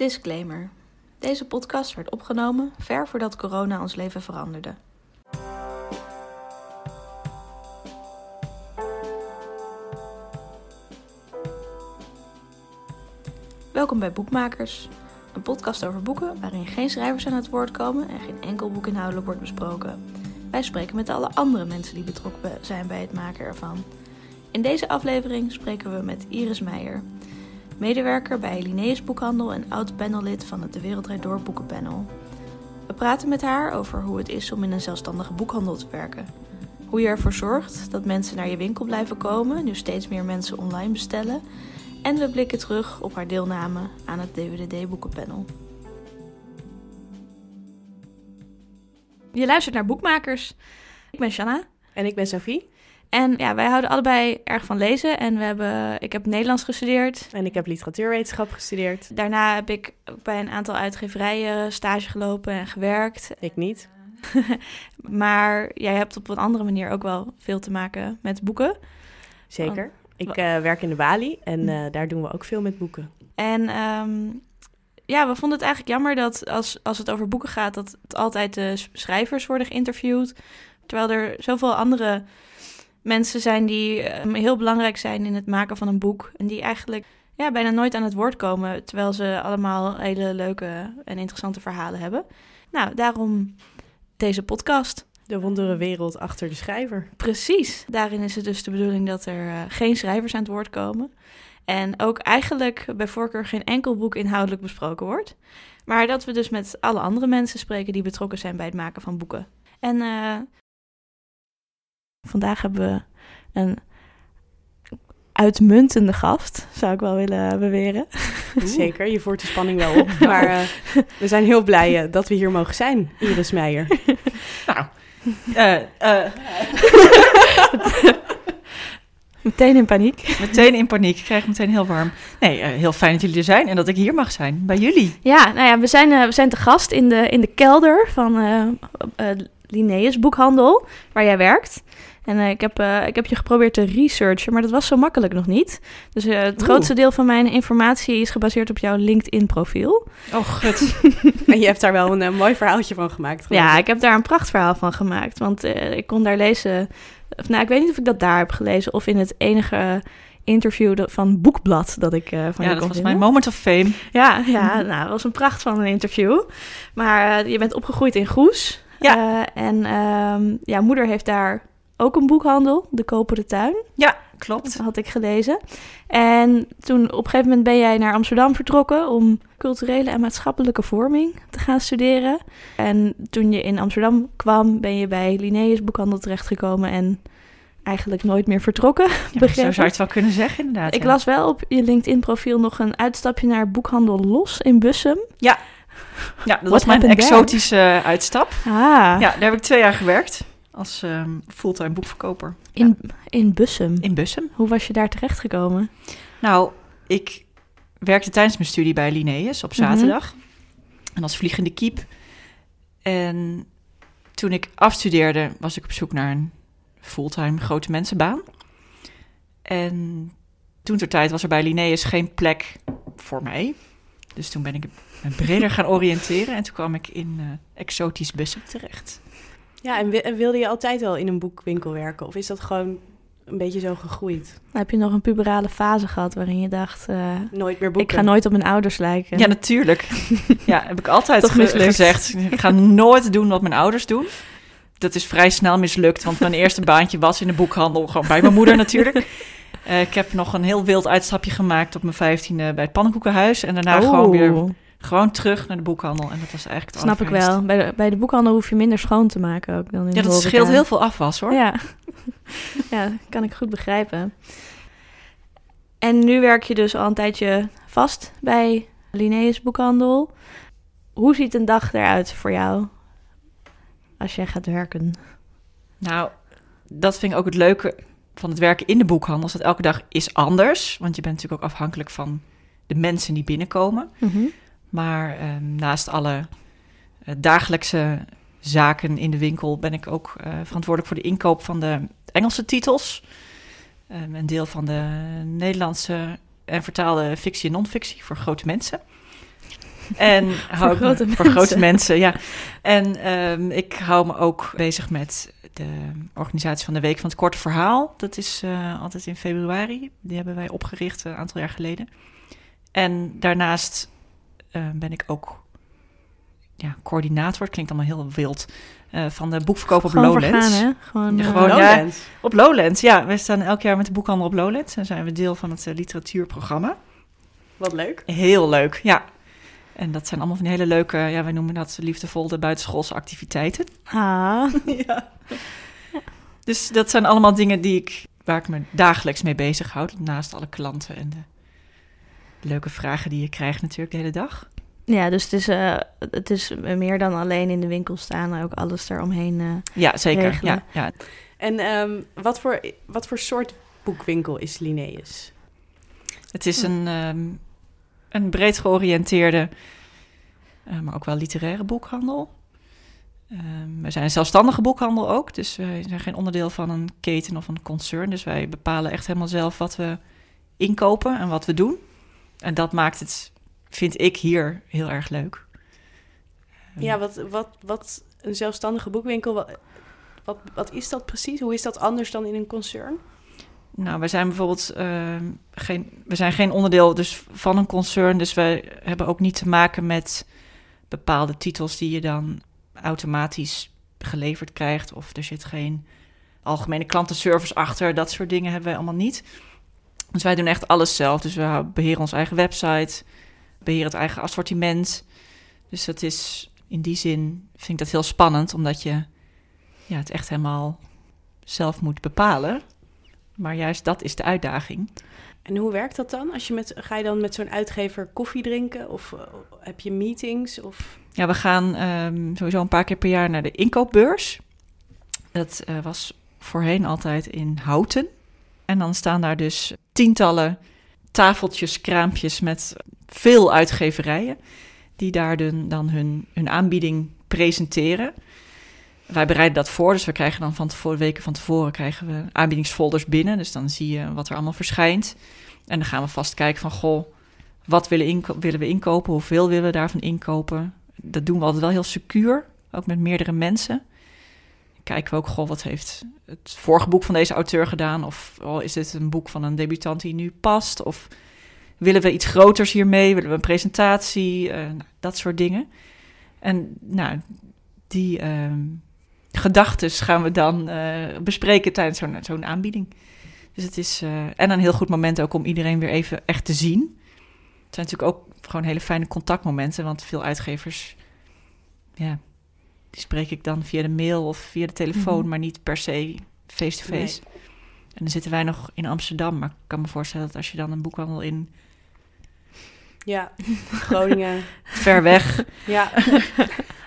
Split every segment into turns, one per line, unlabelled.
Disclaimer. Deze podcast werd opgenomen ver voordat corona ons leven veranderde. Welkom bij Boekmakers, een podcast over boeken waarin geen schrijvers aan het woord komen en geen enkel boek inhoudelijk wordt besproken. Wij spreken met alle andere mensen die betrokken zijn bij het maken ervan. In deze aflevering spreken we met Iris Meijer, medewerker bij Linnaeus Boekhandel en oud-panellid van het De Wereldrijd Door Boekenpanel. We praten met haar over hoe het is om in een zelfstandige boekhandel te werken. Hoe je ervoor zorgt dat mensen naar je winkel blijven komen, nu steeds meer mensen online bestellen. En we blikken terug op haar deelname aan het DWDD Boekenpanel. Je luistert naar Boekmakers. Ik ben Shanna.
En ik ben Sophie.
En ja, wij houden allebei erg van lezen. En we hebben, ik heb Nederlands gestudeerd.
En ik heb literatuurwetenschap gestudeerd.
Daarna heb ik bij een aantal uitgeverijen stage gelopen en gewerkt.
Ik niet.
maar jij hebt op een andere manier ook wel veel te maken met boeken.
Zeker. Ik uh, werk in de Bali en uh, daar doen we ook veel met boeken.
En um, ja, we vonden het eigenlijk jammer dat als, als het over boeken gaat, dat het altijd de schrijvers worden geïnterviewd. Terwijl er zoveel andere mensen zijn die um, heel belangrijk zijn in het maken van een boek. En die eigenlijk ja, bijna nooit aan het woord komen, terwijl ze allemaal hele leuke en interessante verhalen hebben. Nou, daarom deze podcast.
De wondere wereld achter de schrijver.
Precies. Daarin is het dus de bedoeling dat er uh, geen schrijvers aan het woord komen. En ook eigenlijk bij voorkeur geen enkel boek inhoudelijk besproken wordt. Maar dat we dus met alle andere mensen spreken die betrokken zijn bij het maken van boeken. En uh, vandaag hebben we een uitmuntende gast, zou ik wel willen beweren.
Zeker, je voert de spanning wel op. Maar uh, we zijn heel blij uh, dat we hier mogen zijn, Iris Meijer.
nou, uh,
meteen in paniek.
Meteen in paniek. Ik krijg meteen heel warm. Nee, heel fijn dat jullie er zijn en dat ik hier mag zijn, bij jullie.
Ja, nou ja, we zijn, we zijn te gast in de, in de kelder van Linnaeus Boekhandel, waar jij werkt. En uh, ik, heb, uh, ik heb je geprobeerd te researchen, maar dat was zo makkelijk nog niet. Dus uh, het Oeh. grootste deel van mijn informatie is gebaseerd op jouw LinkedIn-profiel.
Oh, gut. en je hebt daar wel een mooi verhaaltje van gemaakt.
Ja, ik heb daar een prachtverhaal van gemaakt. Want ik kon daar lezen... Of, nou, ik weet niet of ik dat daar heb gelezen of in het enige interview van Boekblad dat ik uh, van
ja, dat was mijn moment of fame.
Ja, ja nou, dat was een pracht van een interview. Maar je bent opgegroeid in Goes.
Ja.
en um, ja, moeder heeft daar ook een boekhandel, De Koperen Tuin.
Ja, klopt.
Dat had ik gelezen. En toen op een gegeven moment ben jij naar Amsterdam vertrokken om culturele en maatschappelijke vorming te gaan studeren. En toen je in Amsterdam kwam, ben je bij Linnaeus Boekhandel terechtgekomen en eigenlijk nooit meer vertrokken.
Ja, zo zou je het wel kunnen zeggen, inderdaad.
Ik
ja.
las wel op je LinkedIn-profiel nog een uitstapje naar Boekhandel Los in Bussum.
Ja, ja dat was mijn exotische there? uitstap.
Ah.
Ja, daar heb ik twee jaar gewerkt als um, fulltime boekverkoper.
In, ja. in Bussum?
In Bussum.
Hoe was je daar terechtgekomen?
Nou, ik werkte tijdens mijn studie bij Linnaeus op zaterdag. Mm -hmm. En als vliegende kiep. En toen ik afstudeerde, was ik op zoek naar een fulltime grote mensenbaan. En toen ter tijd was er bij Linnaeus geen plek voor mij. Dus toen ben ik me breder gaan oriënteren. En toen kwam ik in uh, exotisch Bussum terecht.
Ja, en wilde je altijd wel in een boekwinkel werken? Of is dat gewoon een beetje zo gegroeid?
Heb je nog een puberale fase gehad waarin je dacht... Uh,
nooit meer boeken.
Ik ga nooit op mijn ouders lijken.
Ja, natuurlijk. ja, heb ik altijd ge gezegd. Ik ga nooit doen wat mijn ouders doen. Dat is vrij snel mislukt, want mijn eerste baantje was in de boekhandel. Gewoon bij mijn moeder natuurlijk. Uh, ik heb nog een heel wild uitstapje gemaakt op mijn vijftiende bij het Pannenkoekenhuis. En daarna oh. gewoon weer gewoon terug naar de boekhandel. En dat was eigenlijk het
Snap ik wel. Bij de, bij de boekhandel hoef je minder schoon te maken ook dan in
Ja, dat scheelt heel veel afwas hoor.
Ja. ja, kan ik goed begrijpen. En nu werk je dus al een tijdje vast bij Linnaeus Boekhandel. Hoe ziet een dag eruit voor jou als jij gaat werken?
Nou, dat vind ik ook het leuke van het werken in de boekhandel. Is dat elke dag is anders. Want je bent natuurlijk ook afhankelijk van de mensen die binnenkomen.
Mm -hmm.
Maar uh, naast alle uh, dagelijkse zaken in de winkel ben ik ook uh, verantwoordelijk voor de inkoop van de Engelse titels. Um, een deel van de Nederlandse en vertaalde fictie en non-fictie voor grote mensen. En hou me-
grote
voor grote mensen, ja. En ehm, ik hou me ook bezig met de organisatie van de Week van het Korte Verhaal. Dat is eh, altijd in februari. Die hebben wij opgericht een aantal jaar geleden. En daarnaast eh, ben ik ook ja, coördinator. Het klinkt allemaal heel wild. eh, van de boekverkoop op
Gewoon
Lowlands.
vergaan, hè? Gewoon,
Ja,
eh,
gewoon, ja.
Lowlands.
Op Lowlands, ja. Wij staan elk jaar met de boekhandel op Lowlands. En zijn we deel van het literatuurprogramma.
Wat leuk.
Heel leuk, ja. En dat zijn allemaal van die hele leuke, ja, wij noemen dat liefdevol de buitenschoolse activiteiten.
Ah,
ja. Dus dat zijn allemaal dingen die ik, waar ik me dagelijks mee bezighoud. Naast alle klanten en de leuke vragen die je krijgt natuurlijk de hele dag.
ja, dus het is, eh, het is meer dan alleen in de winkel staan, ook alles eromheen. eh
Ja, zeker.
Regelen.
Ja, ja.
En ehm, wat, voor, wat voor soort boekwinkel is Linnaeus?
Het is een, ehm, een breed georiënteerde, eh, maar ook wel literaire boekhandel. Ehm, we zijn een zelfstandige boekhandel ook, dus wij zijn geen onderdeel van een keten of een concern. Dus wij bepalen echt helemaal zelf wat we inkopen en wat we doen. En dat maakt het, vind ik, hier heel erg leuk. Ehm,
Ja, wat, wat, wat een zelfstandige boekwinkel, wat, wat, wat is dat precies? Hoe is dat anders dan in een concern?
Nou, wij zijn bijvoorbeeld ehm, geen, we zijn geen onderdeel dus van een concern, dus wij hebben ook niet te maken met bepaalde titels die je dan automatisch geleverd krijgt, of er zit geen algemene klantenservice achter, dat soort dingen hebben wij allemaal niet. Dus wij doen echt alles zelf. Dus we beheren onze eigen website, beheren het eigen assortiment. Dus dat is in die zin vind ik dat heel spannend, omdat je ja, het echt helemaal zelf moet bepalen. Maar juist dat is de uitdaging.
En hoe werkt dat dan? Als je met, ga je dan met zo'n uitgever koffie drinken? Of eh, heb je meetings? Of...
Ja, we gaan ehm, sowieso een paar keer per jaar naar de inkoopbeurs. Dat eh, was voorheen altijd in Houten. En dan staan daar dus tientallen tafeltjes, kraampjes met veel uitgeverijen. Die daar dan, hun, hun aanbieding presenteren. Wij bereiden dat voor, dus we krijgen dan van tevoren, weken van tevoren krijgen we aanbiedingsfolders binnen. Dus dan zie je wat er allemaal verschijnt. En dan gaan we vast kijken van, goh, wat willen, willen we inkopen? Hoeveel willen we daarvan inkopen? Dat doen we altijd wel heel secuur, ook met meerdere mensen. Kijken we ook, goh, wat heeft het vorige boek van deze auteur gedaan? Of oh, is dit een boek van een debutant die nu past? Of willen we iets groters hiermee? Willen we een presentatie? Eh, nou, dat soort dingen. En nou, die ehm gedachten gaan we dan eh, bespreken tijdens zo'n zo'n aanbieding. Dus het is eh, en een heel goed moment ook om iedereen weer even echt te zien. Het zijn natuurlijk ook gewoon hele fijne contactmomenten, want veel uitgevers, ja, die spreek ik dan via de mail of via de telefoon,
Mhm.
maar niet per se face-to-face. En dan zitten wij nog in Amsterdam, maar ik kan me voorstellen dat als je dan een boekhandel in
Ja, Groningen.
ver weg
ja,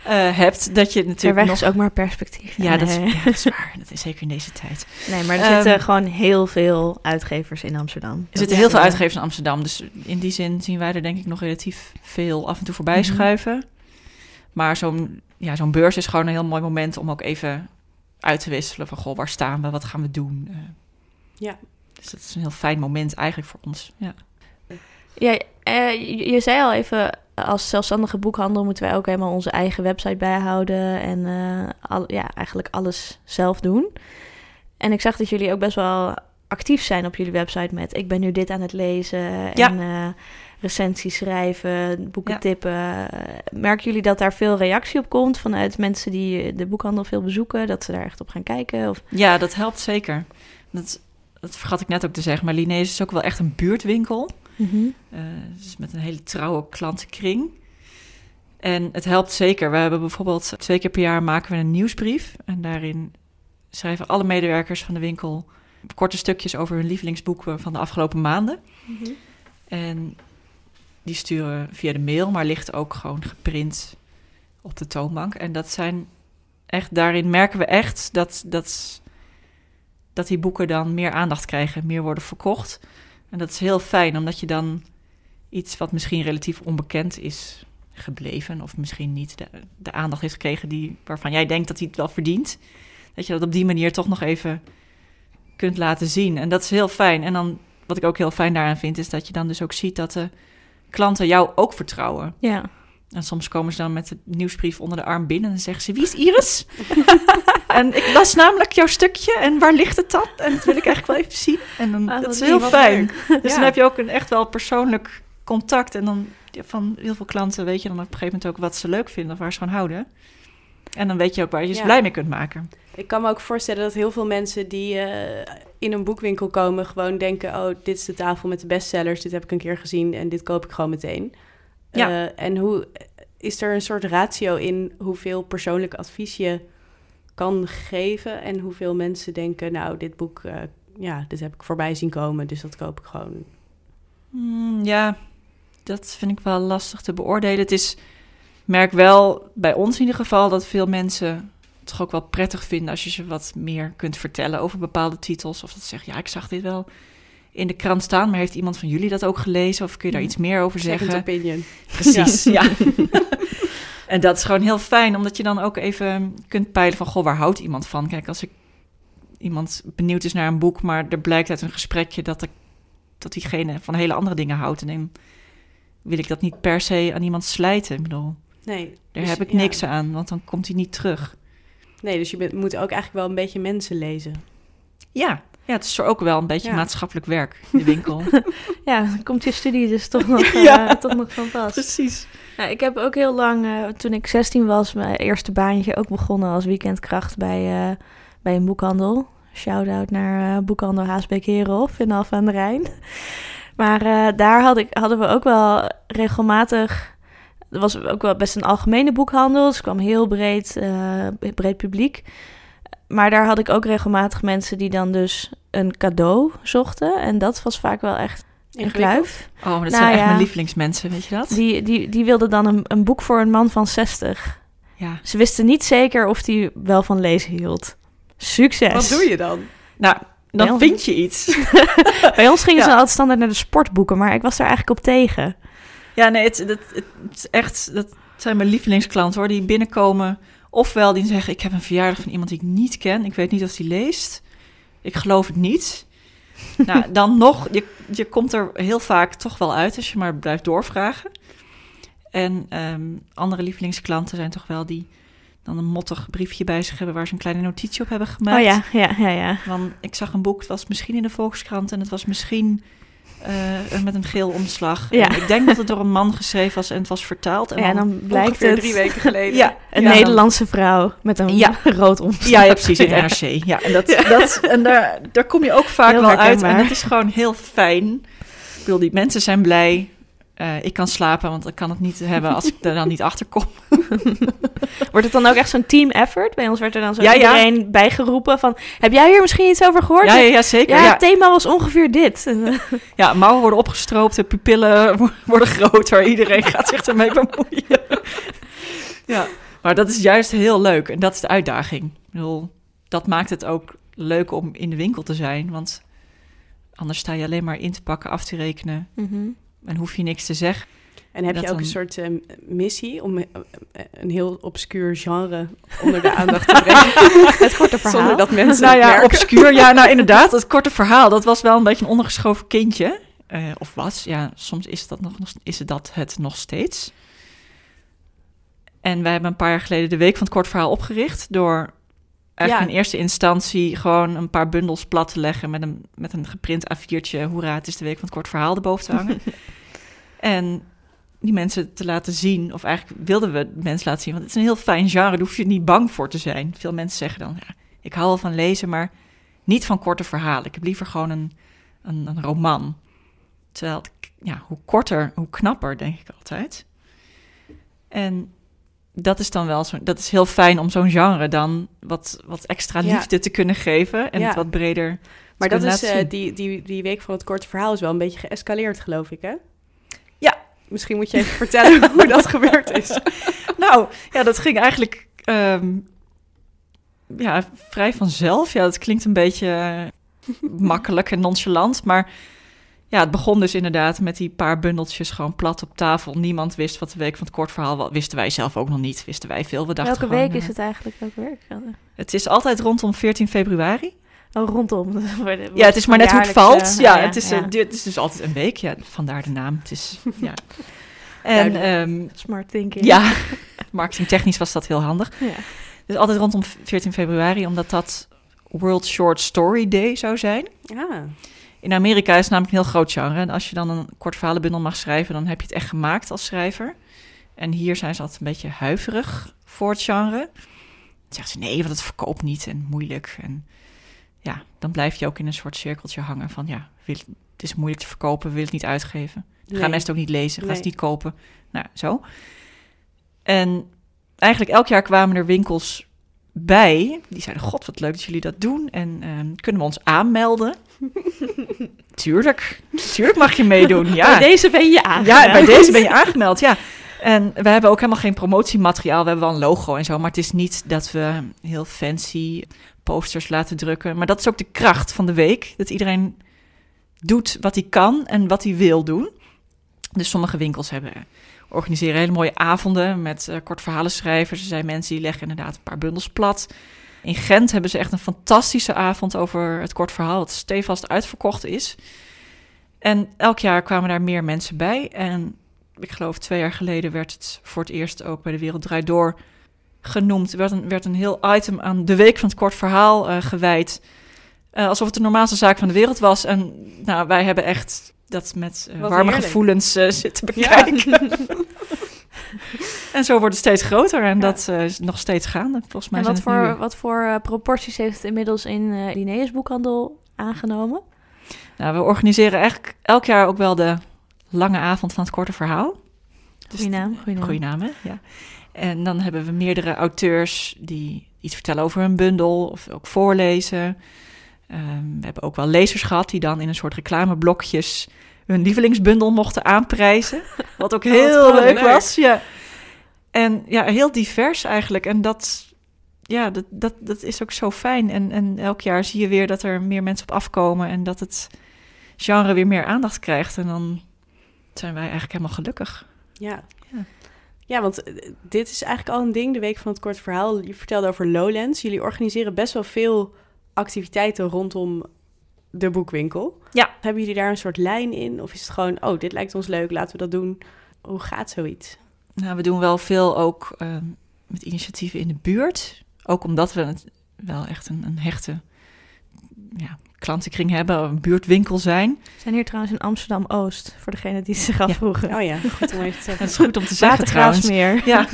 eh, hebt, dat je
Ver
natuurlijk
weg
nog...
is ook maar perspectief.
Ja, dat is,
nee.
ja, dat is waar. Dat is zeker in deze tijd.
Nee, maar er
Ehm,
zitten gewoon heel veel uitgevers in Amsterdam.
Er zitten heel veel uitgevers in Amsterdam. Dus in die zin zien wij er denk ik nog relatief veel af en toe voorbij
Mhm.
schuiven. Maar zo'n ja, zo'n beurs is gewoon een heel mooi moment om ook even uit te wisselen van... Goh, waar staan we? Wat gaan we doen? Eh,
ja.
dus dat is een heel fijn moment eigenlijk voor ons. Ja,
Ja, eh, je, je zei al even, als zelfstandige boekhandel moeten wij ook helemaal onze eigen website bijhouden en eh, al, ja, eigenlijk alles zelf doen. En ik zag dat jullie ook best wel actief zijn op jullie website met ik ben nu dit aan het lezen
Ja.
en eh recensies schrijven, boeken
Ja.
tippen. Eh, Merken jullie dat daar veel reactie op komt vanuit mensen die de boekhandel veel bezoeken, dat ze daar echt op gaan kijken? Of...
ja dat helpt zeker. Dat, dat vergat ik net ook te zeggen. Maar Linnaeus is ook wel echt een buurtwinkel. Eh, dus met een hele trouwe klantenkring. En het helpt zeker. We hebben bijvoorbeeld twee keer per jaar maken we een nieuwsbrief. En daarin schrijven alle medewerkers van de winkel korte stukjes over hun lievelingsboeken van de afgelopen maanden. En die sturen via de mail, maar ligt ook gewoon geprint op de toonbank. En dat zijn echt, daarin merken we echt dat, dat, dat die boeken dan meer aandacht krijgen, meer worden verkocht. En dat is heel fijn, omdat je dan iets wat misschien relatief onbekend is gebleven, of misschien niet de, aandacht heeft gekregen die, waarvan jij denkt dat hij het wel verdient, dat je dat op die manier toch nog even kunt laten zien. En dat is heel fijn. En dan, wat ik ook heel fijn daaraan vind, is dat je dan dus ook ziet dat de klanten jou ook vertrouwen.
Ja,
En soms komen ze dan met de nieuwsbrief onder de arm binnen en zeggen ze: Wie is Iris? en ik las namelijk jouw stukje en waar ligt het dan? En dat wil ik eigenlijk wel even zien. En dan,
Ah,
dat is heel fijn. Dus
Ja.
dan heb je ook een echt wel persoonlijk contact. En dan ja, van heel veel klanten weet je dan op een gegeven moment ook wat ze leuk vinden of waar ze van houden. En dan weet je ook waar je ze
Ja.
blij mee kunt maken.
Ik kan me ook voorstellen dat heel veel mensen die eh, in een boekwinkel komen... gewoon denken, oh, dit is de tafel met de bestsellers. Dit heb ik een keer gezien en dit koop ik gewoon meteen.
Ja.
Eh, en hoe is er een soort ratio in hoeveel persoonlijk advies je kan geven... en hoeveel mensen denken, nou, dit boek, eh, ja, dit heb ik voorbij zien komen... dus dat koop ik gewoon.
Hmm, ja, dat vind ik wel lastig te beoordelen. Het is, merk wel bij ons in ieder geval dat veel mensen het toch ook wel prettig vinden als je ze wat meer kunt vertellen over bepaalde titels. Of dat ze zeggen, ja, ik zag dit wel in de krant staan, maar heeft iemand van jullie dat ook gelezen? Of kun je daar
Hmm.
iets meer over
Second
zeggen?
opinion.
Precies, ja. en dat is gewoon heel fijn, omdat je dan ook even kunt peilen van, goh, waar houdt iemand van? Kijk, als ik iemand benieuwd is naar een boek, maar er blijkt uit een gesprekje dat, ik, dat diegene van hele andere dingen houdt, en dan wil ik dat niet per se aan iemand slijten. Ik bedoel,
Nee.
daar
dus,
heb ik
ja.
niks aan, want dan komt hij niet terug.
Nee, dus je bent- moet ook eigenlijk wel een beetje mensen lezen.
Ja, ja het is er ook wel een beetje
Ja.
maatschappelijk werk in de winkel.
Ja, dan komt je studie dus toch nog, eh,
Ja.
toch nog van pas.
Precies.
Nou, ik heb ook heel lang, eh, toen ik 16 was, mijn eerste baantje ook begonnen als weekendkracht bij, eh, bij een boekhandel. Shout-out naar boekhandel Haasbeek Herenhof in Alphen aan de Rijn. Maar daar had ik, hadden we ook wel regelmatig... Het was ook wel best een algemene boekhandel, dus het kwam heel breed, eh, breed publiek. Maar daar had ik ook regelmatig mensen die dan dus een cadeau zochten. En dat was vaak wel echt een kluif.
Oh, maar dat
Nou
zijn echt
ja.
mijn lievelingsmensen, weet je dat?
Die, die, die wilde dan een, een boek voor een man van 60.
Ja.
Ze wisten niet zeker of hij wel van lezen hield. Succes.
Wat doe je dan?
Nou, dan vind je iets.
Bij ons gingen ze altijd standaard naar de sportboeken, maar ik was daar eigenlijk op tegen.
Ja, nee, het, het, het is echt, dat zijn mijn lievelingsklanten hoor, die binnenkomen. Ofwel die zeggen, ik heb een verjaardag van iemand die ik niet ken. Ik weet niet of die leest. Ik geloof het niet. nou, dan nog, je, je komt er heel vaak toch wel uit als je maar blijft doorvragen. En ehm, andere lievelingsklanten zijn toch wel die dan een mottig briefje bij zich hebben waar ze een kleine notitie op hebben gemaakt.
Oh ja, ja, ja, ja.
Want ik zag een boek, het was misschien in de Volkskrant en het was misschien eh, met een geel omslag.
Ja.
En ik denk dat het door een man geschreven was en het was vertaald. En
ja, en
dan,
blijkt het
drie weken geleden.
Ja,
een
ja,
Nederlandse vrouw met een rood omslag.
ja, precies, in het NRC. Ja, en, dat, dat, en daar, daar kom je ook vaak
Heel
wel uit. En dat is gewoon heel fijn. Ik bedoel, die mensen zijn blij. Eh, ik kan slapen, want ik kan het niet hebben als ik er dan niet achter kom.
Wordt het dan ook echt zo'n team effort? Bij ons werd er dan zo
Ja, ja.
iedereen bijgeroepen van... Heb jij hier misschien iets over gehoord?
Ja, ja, zeker.
Ja, het thema was ongeveer dit.
Ja, mouwen worden opgestroopt, de pupillen wo- worden groter. Iedereen gaat zich ermee bemoeien. ja, maar dat is juist heel leuk. En dat is de uitdaging. Ik bedoel, dat maakt het ook leuk om in de winkel te zijn. Want anders sta je alleen maar in te pakken, af te rekenen.
mhm.
En hoef je niks te zeggen.
En heb
Dat
je ook
dan-
een soort eh, missie om eh, eh, een heel obscuur genre onder de aandacht te brengen?
Het korte verhaal.
Zonder dat mensen
nou ja,
merken.
obscuur. Ja, nou inderdaad, het korte verhaal. Dat was wel een beetje een ondergeschoven kindje. Eh, of was, ja, soms is, dat nog, nog- is dat het nog steeds. En wij hebben een paar jaar geleden de Week van het Kort Verhaal opgericht... door eigenlijk
Ja.
in eerste instantie gewoon een paar bundels plat te leggen... met een, met een geprint A4'tje, hoera, het is de Week van het Kort Verhaal erboven te hangen. en die mensen te laten zien, of eigenlijk wilden we mensen laten zien... want het is een heel fijn genre, daar hoef je niet bang voor te zijn. Veel mensen zeggen dan, ja, ik hou wel van lezen, maar niet van korte verhalen. Ik heb liever gewoon een, een, een roman. Terwijl, het- ja, hoe korter, hoe knapper, denk ik altijd. En dat is dan wel zo, dat is heel fijn om zo'n genre dan wat, wat extra
Ja.
liefde te kunnen geven en
Ja.
het wat breder.
Maar dat is, eh, die, die, die week van het korte verhaal is wel een beetje geëscaleerd, geloof ik, hè?
Ja.
Misschien moet je even vertellen hoe dat gebeurd is.
Nou, ja, dat ging eigenlijk ehm, ja, vrij vanzelf. Ja, dat klinkt een beetje makkelijk en nonchalant, maar ja, het begon dus inderdaad met die paar bundeltjes gewoon plat op tafel. Niemand wist wat de week van het kort verhaal was. Wisten wij zelf ook nog niet. Wisten wij veel. We dachten
Welke
gewoon,
week is
eh,
het eigenlijk ook weer?
Het is altijd rondom 14 februari.
Oh, rondom.
Ja, het is maar net hoe het valt.
eh,
ja,
oh
het, is, eh, het is dus altijd een week. Ja, vandaar de naam. Het is, ja. En ehm,
Smart thinking.
ja, marketingtechnisch was dat heel handig.
Ja.
Dus altijd rondom 14 februari, omdat dat World Short Story Day zou zijn.
Ja.
In Amerika is het namelijk een heel groot genre. En als je dan een kort verhalenbundel mag schrijven, dan heb je het echt gemaakt als schrijver. En hier zijn ze altijd een beetje huiverig voor het genre. Dan zeggen ze nee, want het verkoopt niet en moeilijk. En ja, dan blijf je ook in een soort cirkeltje hangen van ja, wil, het is moeilijk te verkopen, willen het niet uitgeven. Gaan
Nee.
mensen het ook niet lezen, gaan
Nee.
het niet kopen. Nou, zo. En eigenlijk elk jaar kwamen er winkels bij. Die zeiden, god, wat leuk dat jullie dat doen. En ehm, kunnen we ons aanmelden? tuurlijk, tuurlijk mag je meedoen, ja.
Bij deze ben je aan.
Ja, bij deze ben je aangemeld, ja. En we hebben ook helemaal geen promotiemateriaal. We hebben wel een logo en zo, maar het is niet dat we heel fancy posters laten drukken. Maar dat is ook de kracht van de week. Dat iedereen doet wat hij kan en wat hij wil doen. Dus sommige winkels hebben, organiseren hele mooie avonden met eh kort verhalenschrijvers. Er zijn mensen die leggen inderdaad een paar bundels plat. In Gent hebben ze echt een fantastische avond over het kort verhaal, dat stevast uitverkocht is. En elk jaar kwamen daar meer mensen bij. En ik geloof twee jaar geleden werd het voor het eerst ook bij de Wereld Draait Door genoemd. Er werd een, werd een heel item aan de week van het kort verhaal eh, gewijd. Eh, alsof het de normaalste zaak van de wereld was. En nou, wij hebben echt dat met eh, warme
heerlijk.
gevoelens zitten bekijken. en zo wordt het steeds groter en
Ja.
dat eh, is nog steeds gaande. Volgens mij
En wat
nu-
voor, wat voor eh, proporties heeft het inmiddels in eh Linnaeus boekhandel aangenomen?
Nou, we organiseren eigenlijk elk jaar ook wel de lange avond van het korte verhaal. Dus
Goeie naam, goeie naam.
Goeie naam, hè? Ja. En dan hebben we meerdere auteurs die iets vertellen over hun bundel of ook voorlezen. Ehm, we hebben ook wel lezers gehad die dan in een soort reclameblokjes hun lievelingsbundel mochten aanprijzen. Wat ook heel
wat
leuk
leuk.
was. Ja. En ja, heel divers eigenlijk. En dat, ja, dat, dat, dat is ook zo fijn. En, en elk jaar zie je weer dat er meer mensen op afkomen en dat het genre weer meer aandacht krijgt. En dan zijn wij eigenlijk helemaal gelukkig.
Ja.
Ja.
Ja, want eh, dit is eigenlijk al een ding, de week van het kort verhaal. Je vertelde over Lowlands. Jullie organiseren best wel veel activiteiten rondom de boekwinkel.
Ja.
Hebben jullie daar een soort lijn in? Of is het gewoon, oh, dit lijkt ons leuk, laten we dat doen? Hoe gaat zoiets?
Nou, we doen wel veel ook eh, met initiatieven in de buurt. Ook omdat we het wel echt een, een hechte ja, klantenkring hebben, een buurtwinkel zijn.
We zijn hier trouwens in Amsterdam-Oost, voor degene die zich afvroegen.
Oh ja, goed om even te
Dat
zeggen.
is goed om te zeggen trouwens.
Watergraafsmeer.
Ja.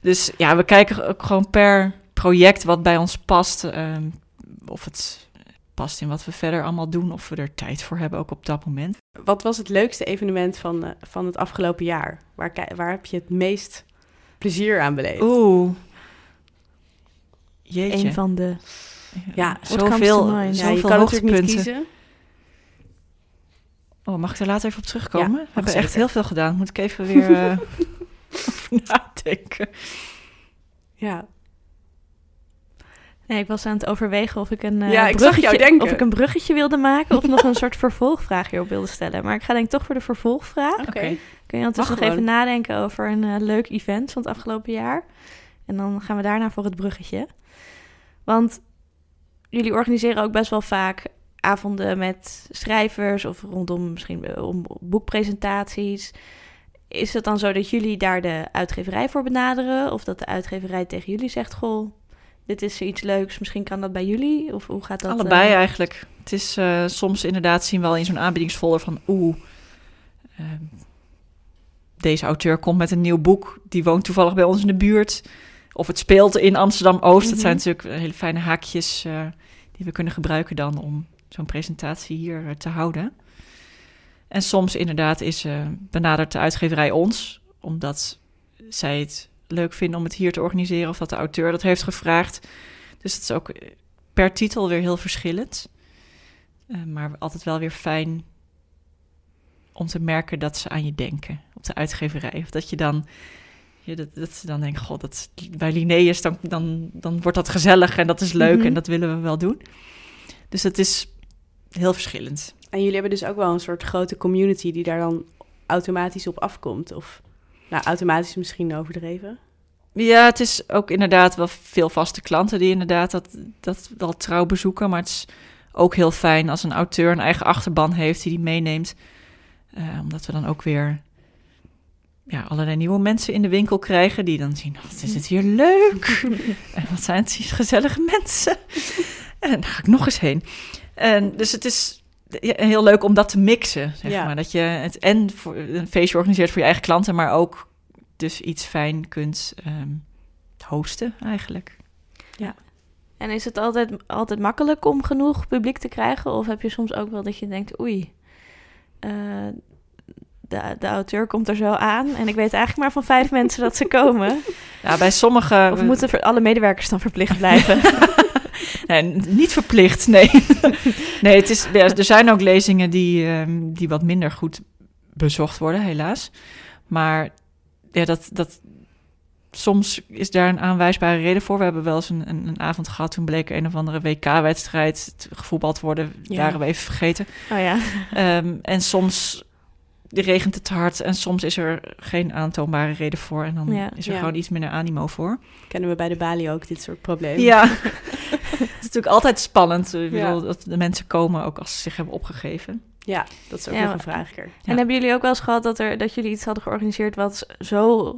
Dus ja, we kijken ook gewoon per project wat bij ons past. ehm, of het past in wat we verder allemaal doen. Of we er tijd voor hebben, ook op dat moment.
Wat was het leukste evenement van, eh, van het afgelopen jaar? Waar, waar heb je het meest plezier aan beleefd?
Oeh. Jeetje.
Een van de...
Ja,
zoveel,
ja, je
zoveel
kan natuurlijk niet
hoogtepunten.
kiezen.
Oh, mag ik er later even op terugkomen?
Ja,
we hebben
zeker.
echt heel veel gedaan. Moet ik even weer eh, over nadenken.
Ja.
Nee, ik was aan het overwegen of ik een, eh,
Ja, ik zag jou
bruggetje,
denken.
of ik een bruggetje wilde maken of nog een soort vervolgvraag hierop wilde stellen. Maar ik ga denk ik toch voor de vervolgvraag.
Oké.
Kun je ondertussen nog even nadenken over een eh, leuk event van het afgelopen jaar? En dan gaan we daarna voor het bruggetje. Want jullie organiseren ook best wel vaak avonden met schrijvers of rondom misschien eh, om boekpresentaties. Is het dan zo dat jullie daar de uitgeverij voor benaderen? Of dat de uitgeverij tegen jullie zegt: Goh, dit is iets leuks, misschien kan dat bij jullie? Of hoe gaat dat?
Allebei
eh?
eigenlijk. Het is eh, soms inderdaad zien we wel in zo'n aanbiedingsfolder van... Oeh, eh, deze auteur komt met een nieuw boek. Die woont toevallig bij ons in de buurt. Of het speelt in Amsterdam-Oost. Dat zijn
Mhm.
natuurlijk hele fijne haakjes eh, die we kunnen gebruiken dan... om zo'n presentatie hier te houden. En soms inderdaad is benadert de uitgeverij ons... omdat zij het leuk vinden om het hier te organiseren... of dat de auteur dat heeft gevraagd. Dus het is ook per titel weer heel verschillend. Eh, maar altijd wel weer fijn om te merken dat ze aan je denken op de uitgeverij. Of dat je dan, ja, dat, dat ze dan denken, god, dat, bij Linnaeus, dan, dan, dan wordt dat gezellig en dat is leuk
Mhm.
en dat willen we wel doen. Dus het is heel verschillend.
En jullie hebben dus ook wel een soort grote community die daar dan automatisch op afkomt. Of nou, automatisch misschien overdreven.
Ja, het is ook inderdaad wel veel vaste klanten die inderdaad dat, dat wel trouw bezoeken. Maar het is ook heel fijn als een auteur een eigen achterban heeft die die meeneemt. Eh, omdat we dan ook weer ja, allerlei nieuwe mensen in de winkel krijgen die dan zien, wat is het hier leuk. en wat zijn het hier gezellige mensen. en daar ga ik nog eens heen. En dus het is heel leuk om dat te mixen, zeg
Ja.
maar. Dat je het en voor, een feestje organiseert voor je eigen klanten, maar ook dus iets fijn kunt ehm, hosten eigenlijk.
En is het altijd, altijd makkelijk om genoeg publiek te krijgen? Of heb je soms ook wel dat je denkt, oei, eh, de, de auteur komt er zo aan en ik weet eigenlijk maar van vijf mensen dat ze komen.
Ja, bij sommige...
Of moeten alle medewerkers dan verplicht blijven?
Nee, niet verplicht, nee. nee, het is, ja, er zijn ook lezingen die, ehm, die wat minder goed bezocht worden, helaas. Maar ja, dat, dat, soms is daar een aanwijsbare reden voor. We hebben wel eens een, een, een avond gehad, toen bleek een of andere WK-wedstrijd gevoetbald te worden.
Ja.
Waren we even vergeten.
oh ja.
Ehm, en soms regent het te hard en soms is er geen aantoonbare reden voor. En dan
Ja.
is er
Ja.
gewoon iets minder animo voor.
Kennen we bij de Bali ook dit soort problemen?
Ja, het is natuurlijk altijd spannend. Ik
Ja.
bedoel, dat de mensen komen ook als ze zich hebben opgegeven.
Ja, dat is ook
Ja,
nog een vraagker.
Ja.
En hebben jullie ook wel eens gehad dat, er, dat jullie iets hadden georganiseerd wat zo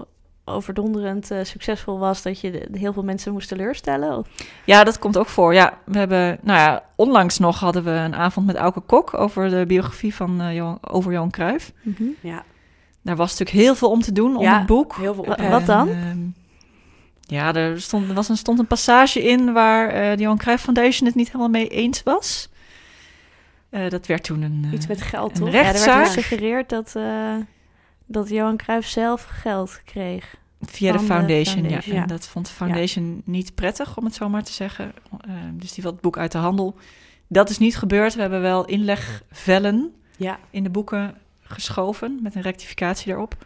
overdonderend eh, succesvol was dat je de- heel veel mensen moest teleurstellen? Of-
Ja, dat komt ook voor. Ja, we hebben, nou ja, onlangs nog hadden we een avond met Auke Kok over de biografie van eh, Johan, over Johan Cruijff.
Ja,
Daar was natuurlijk heel veel om te doen om
Ja,
het boek.
heel veel
wat dan?
Ehm, ja, er stond, er was een, stond een passage in waar eh, de Johan Cruijff Foundation het niet helemaal mee eens was. Eh, dat werd toen een...
Iets met geld,
een
toch?
Ja, er werd gesuggereerd dat, eh, dat Johan Cruijff zelf geld kreeg.
Via de foundation, ja. En dat vond de foundation niet prettig, om het zo maar te zeggen. Eh, dus die wil het boek uit de handel. Dat is niet gebeurd. We hebben wel inlegvellen
Ja,
in de boeken geschoven met een rectificatie daarop.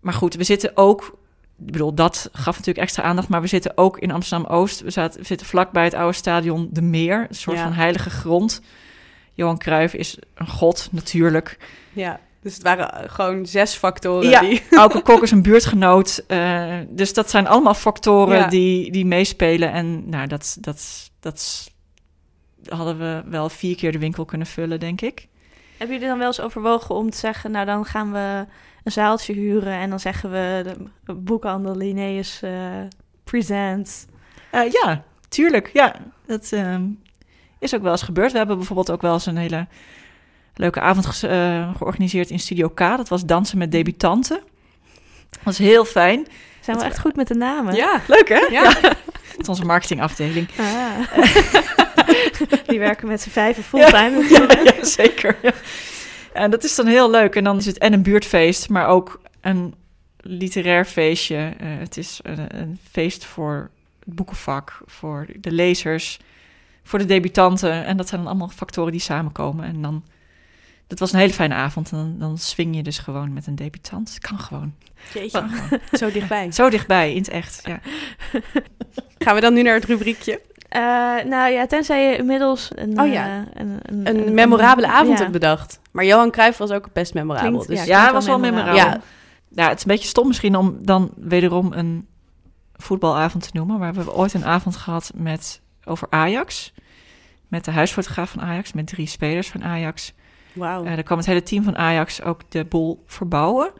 Maar goed, we zitten ook... Ik bedoel, dat gaf natuurlijk extra aandacht, maar we zitten ook in Amsterdam-Oost. We, zaten, we zitten vlakbij het oude stadion De Meer, een soort
Ja.
van heilige grond. Johan Cruijff is een god, natuurlijk.
ja. Dus het waren eh, gewoon zes factoren
Ja.
die...
Auke Kok is een buurtgenoot. eh, dus dat zijn allemaal factoren
Ja.
die, die meespelen. En nou, dat, dat, dat hadden we wel vier keer de winkel kunnen vullen, denk ik.
Hebben jullie dan wel eens overwogen om te zeggen, nou dan gaan we een zaaltje huren en dan zeggen we de boekhandel Linnaeus eh presents.
Eh, ja, tuurlijk. Ja, dat ehm, is ook wel eens gebeurd. We hebben bijvoorbeeld ook wel eens een hele leuke avond eh, georganiseerd in Studio K. Dat was dansen met debutanten. Dat was heel fijn.
Zijn we echt goed met de namen?
Ja,
Leuk, hè?
ja.
Dat is onze marketingafdeling.
Ah. Die werken met z'n vijven fulltime.
Ja, zeker. En dat is dan heel leuk. En dan is het en een buurtfeest, maar ook een literair feestje. Eh, het is een, een feest voor het boekenvak, voor de lezers, voor de debutanten. En dat zijn dan allemaal factoren die samenkomen. En dan, dat was een hele fijne avond. En dan, dan swing je dus gewoon met een debutant. Het kan gewoon.
Jeetje,
Kan
zo dichtbij.
Zo dichtbij, in het echt. Ja.
Gaan we dan nu naar het rubriekje?
Eh, nou ja, tenzij je inmiddels een,
Oh ja.
eh, een, een,
Een memorabele avond
ja.
hebt bedacht. Maar Johan Cruijff was ook best memorabel.
Klinkt-
dus
ja,
was wel memorabel.
Ja.
Ja, het is een beetje stom misschien om dan wederom een voetbalavond te noemen. Maar we hebben ooit een avond gehad met, over Ajax. Met de huisfotograaf van Ajax, met drie spelers van Ajax.
Wauw.
Eh daar kwam het hele team van Ajax ook de boel verbouwen.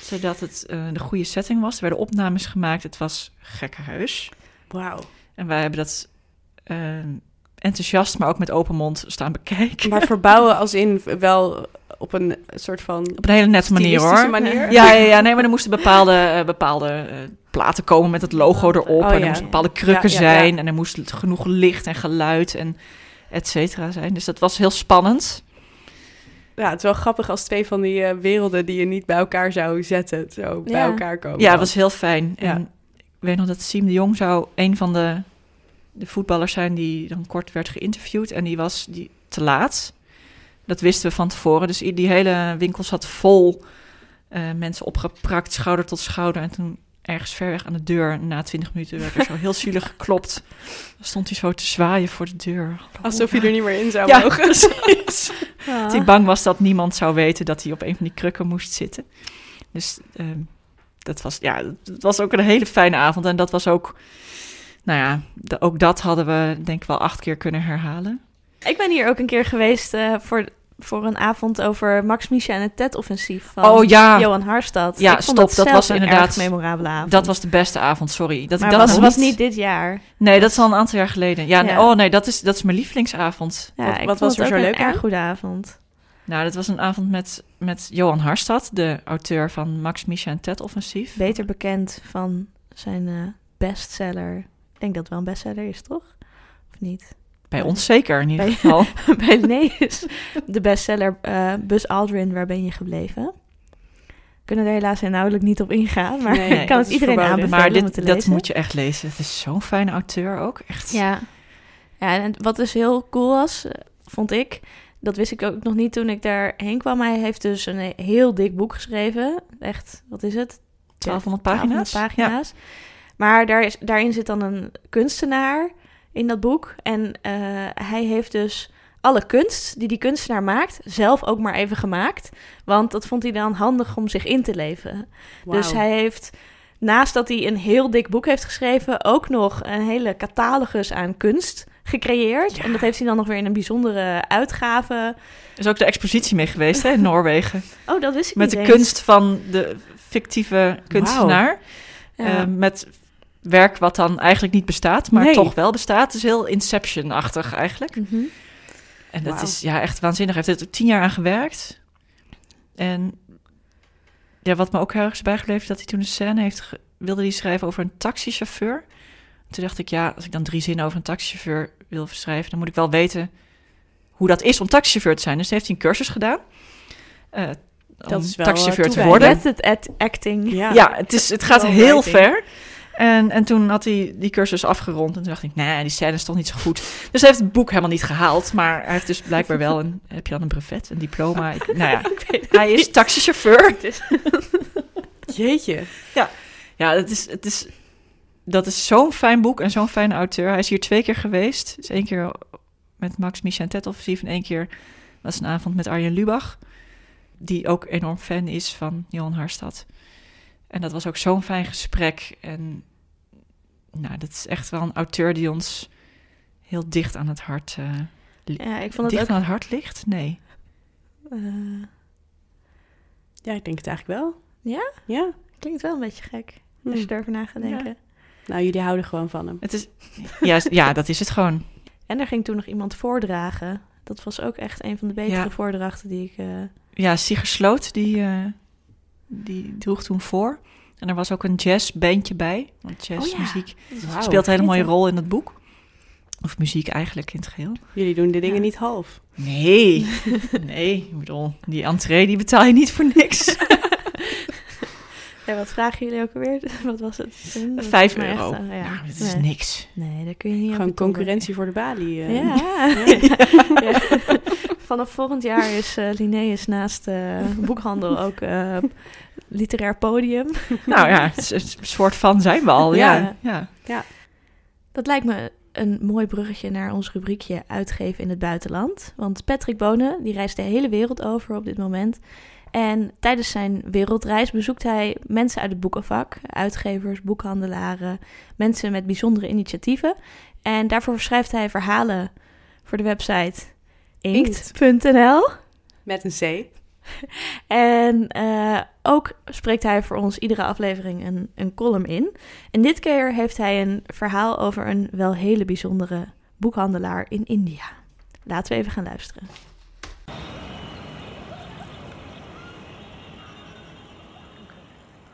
Zodat het eh, de goede setting was. Er werden opnames gemaakt. Het was gekkenhuis.
Wauw.
En wij hebben dat eh, enthousiast, maar ook met open mond staan bekijken.
Maar verbouwen als in wel op een soort van
Op een hele nette manier hoor.
manier?
Ja, ja, ja, nee, maar er moesten bepaalde, bepaalde eh, platen komen met het logo erop.
Oh,
en er
ja.
moesten bepaalde krukken
Ja, ja, ja.
zijn. En er moest genoeg licht en geluid en et cetera zijn. Dus dat was heel spannend.
Ja, het is wel grappig als twee van die eh, werelden die je niet bij elkaar zou zetten, zo bij
Ja.
elkaar komen.
Ja, het was heel fijn.
Ja.
En ik weet nog dat Siem de Jong zou een van de, de voetballers zijn die dan kort werd geïnterviewd. En die was die, te laat. Dat wisten we van tevoren. Dus die hele winkel zat vol eh, mensen opgeprakt, schouder tot schouder. En toen ergens ver weg aan de deur, na twintig minuten, werd er zo heel zielig geklopt. Dan stond hij zo te zwaaien voor de deur.
Alsof je er niet meer in zou
Ja,
mogen.
precies.
Ah.
Dat hij bang was dat niemand zou weten dat hij op een van die krukken moest zitten. Dus ehm, dat was, ja, het was ook een hele fijne avond. En dat was ook, nou ja, de- ook dat hadden we denk ik wel acht keer kunnen herhalen.
Ik ben hier ook een keer geweest eh, voor voor een avond over Max Misha en het TED-offensief van
Oh ja,
Johan Harstad.
Ja,
ik vond
stop, dat
zelf
was
een
inderdaad-
erg memorabele avond.
dat was de beste avond, sorry. Dat
maar
ik dat
was,
niet-
niet dit jaar.
Nee, dat is al een aantal jaar geleden. Ja, nee, oh nee, dat is, dat is mijn lievelingsavond.
Ja,
Wat-
ik
wat
vond
was er zo leuk
een erg goede avond.
Nou, dat was een avond met, met Johan Harstad, de auteur van Max, Misha en Ted Offensief.
Beter bekend van zijn eh, bestseller. Ik denk dat het wel een bestseller is, toch? Of niet?
Bij ons zeker, in ieder
Bij-
geval.
Bij nee is de bestseller eh Buzz Aldrin, Waar ben je gebleven? We kunnen er helaas inhoudelijk niet op ingaan, maar
Nee,
ik kan het iedereen
verboden.
aanbevelen
Maar
om te
dit, dat
lezen.
moet je echt lezen. Het is zo'n fijne auteur ook. Echt.
Ja. ja, en wat dus heel cool was, eh, vond ik, dat wist ik ook nog niet toen ik daarheen kwam. Hij heeft dus een heel dik boek geschreven. Echt, wat is het?
1200
1200
pagina's.
pagina's. Maar daar is, daarin zit dan een kunstenaar in dat boek. En eh, hij heeft dus alle kunst die die kunstenaar maakt, zelf ook maar even gemaakt. Want dat vond hij dan handig om zich in te leven. Dus hij heeft, naast dat hij een heel dik boek heeft geschreven, ook nog een hele catalogus aan kunst gecreëerd.
Ja.
En dat heeft hij dan nog weer in een bijzondere uitgave.
Er is ook de expositie mee geweest hè, in Noorwegen.
Oh, dat wist ik
Met
niet
de
eens.
kunst van de fictieve kunstenaar.
Ja.
Eh, met werk wat dan eigenlijk niet bestaat, maar
Nee.
toch wel bestaat. Het is heel Inception-achtig eigenlijk.
Mhm.
En dat is ja, echt waanzinnig. Hij heeft er tien jaar aan gewerkt. En ja, wat me ook heel erg is bijgebleven, is dat hij toen een scène heeft, wilde hij schrijven over een taxichauffeur. Toen dacht ik, ja, als ik dan drie zinnen over een taxichauffeur wil schrijven, dan moet ik wel weten hoe dat is om taxichauffeur te zijn. Dus heeft hij een cursus gedaan. eh,
Dat
om
is wel,
taxichauffeur
eh,
te
toewijding.
worden.
Met het acting.
Ja.
Ja, het, is, het gaat heel
writing.
ver. En, en toen had hij die cursus afgerond. En toen dacht ik, nee, die scène is toch niet zo goed. Dus hij heeft het boek helemaal niet gehaald. Maar hij heeft dus blijkbaar wel een... Heb je dan een brevet, een diploma? Ik, nou ja, hij is taxichauffeur.
Jeetje.
Ja, het is, het is, dat is zo'n fijn boek en zo'n fijne auteur. Hij is hier twee keer geweest. Dus één keer met Max Micha en Ted Offensief. En één keer was een avond met Arjen Lubach. Die ook enorm fan is van Johan Harstad. En dat was ook zo'n fijn gesprek. En nou, dat is echt wel een auteur die ons heel dicht aan het hart... eh,
Ja, ik vond het
dicht
ook...
aan het hart ligt? Nee.
eh,
Ja, ik denk het eigenlijk wel.
Ja?
Ja.
klinkt wel een beetje gek, als
Hm.
je erover na gaat denken.
Nou, jullie houden gewoon van hem.
Het is, ja, ja, dat is het gewoon.
En er ging toen nog iemand voordragen. Dat was ook echt een van de betere
Ja.
voordrachten die ik... eh,
Ja, Sigrid Sloot, die, eh, die droeg toen voor. En er was ook een jazzbandje bij. Want jazzmuziek
Wauw.
speelt een hele mooie rol in het boek. Of muziek eigenlijk in het geheel.
Jullie doen de dingen
Ja.
niet half.
Nee, nee. Ik bedoel, die entree die betaal je niet voor niks.
Ja, wat vragen jullie ook alweer? Wat was het?
Vijf
echt,
euro.
eh, ja.
Nou, dat is
nee.
niks.
Nee, daar kun je niet
Gewoon concurrentie voor de balie. eh.
Ja. Ja. Vanaf volgend jaar is eh Linnaeus naast eh boekhandel ook eh, literair podium.
Nou ja, een soort van zijn we al. Ja,
Ja.
ja.
Dat lijkt me een mooi bruggetje naar ons rubriekje uitgeven in het buitenland. Want Patrick Bonen die reist de hele wereld over op dit moment. En tijdens zijn wereldreis bezoekt hij mensen uit het boekenvak, uitgevers, boekhandelaren, mensen met bijzondere initiatieven. En daarvoor schrijft hij verhalen voor de website inkt.nl.
Met een C.
En eh, ook spreekt hij voor ons iedere aflevering een, een column in. En dit keer heeft hij een verhaal over een wel hele bijzondere boekhandelaar in India. Laten we even gaan luisteren.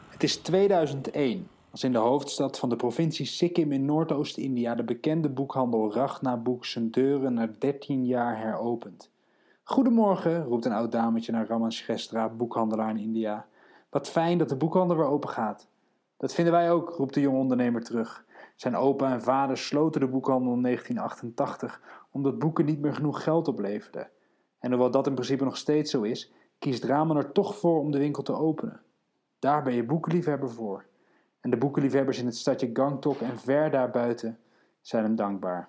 Het is 2001 als in de hoofdstad van de provincie Sikkim in Noordoost-India de bekende boekhandel Rachna Boek zijn deuren na 13 jaar heropent. Goedemorgen, roept een oud dametje naar Raman boekhandelaar in India. Wat fijn dat de boekhandel weer open gaat. Dat vinden wij ook, roept de jonge ondernemer terug. Zijn opa en vader sloten de boekhandel in 1988 omdat boeken niet meer genoeg geld opleverden. En hoewel dat in principe nog steeds zo is, kiest Raman er toch voor om de winkel te openen. Daar ben je boekenliefhebber voor. En de boekenliefhebbers in het stadje Gangtok en ver daarbuiten zijn hem dankbaar.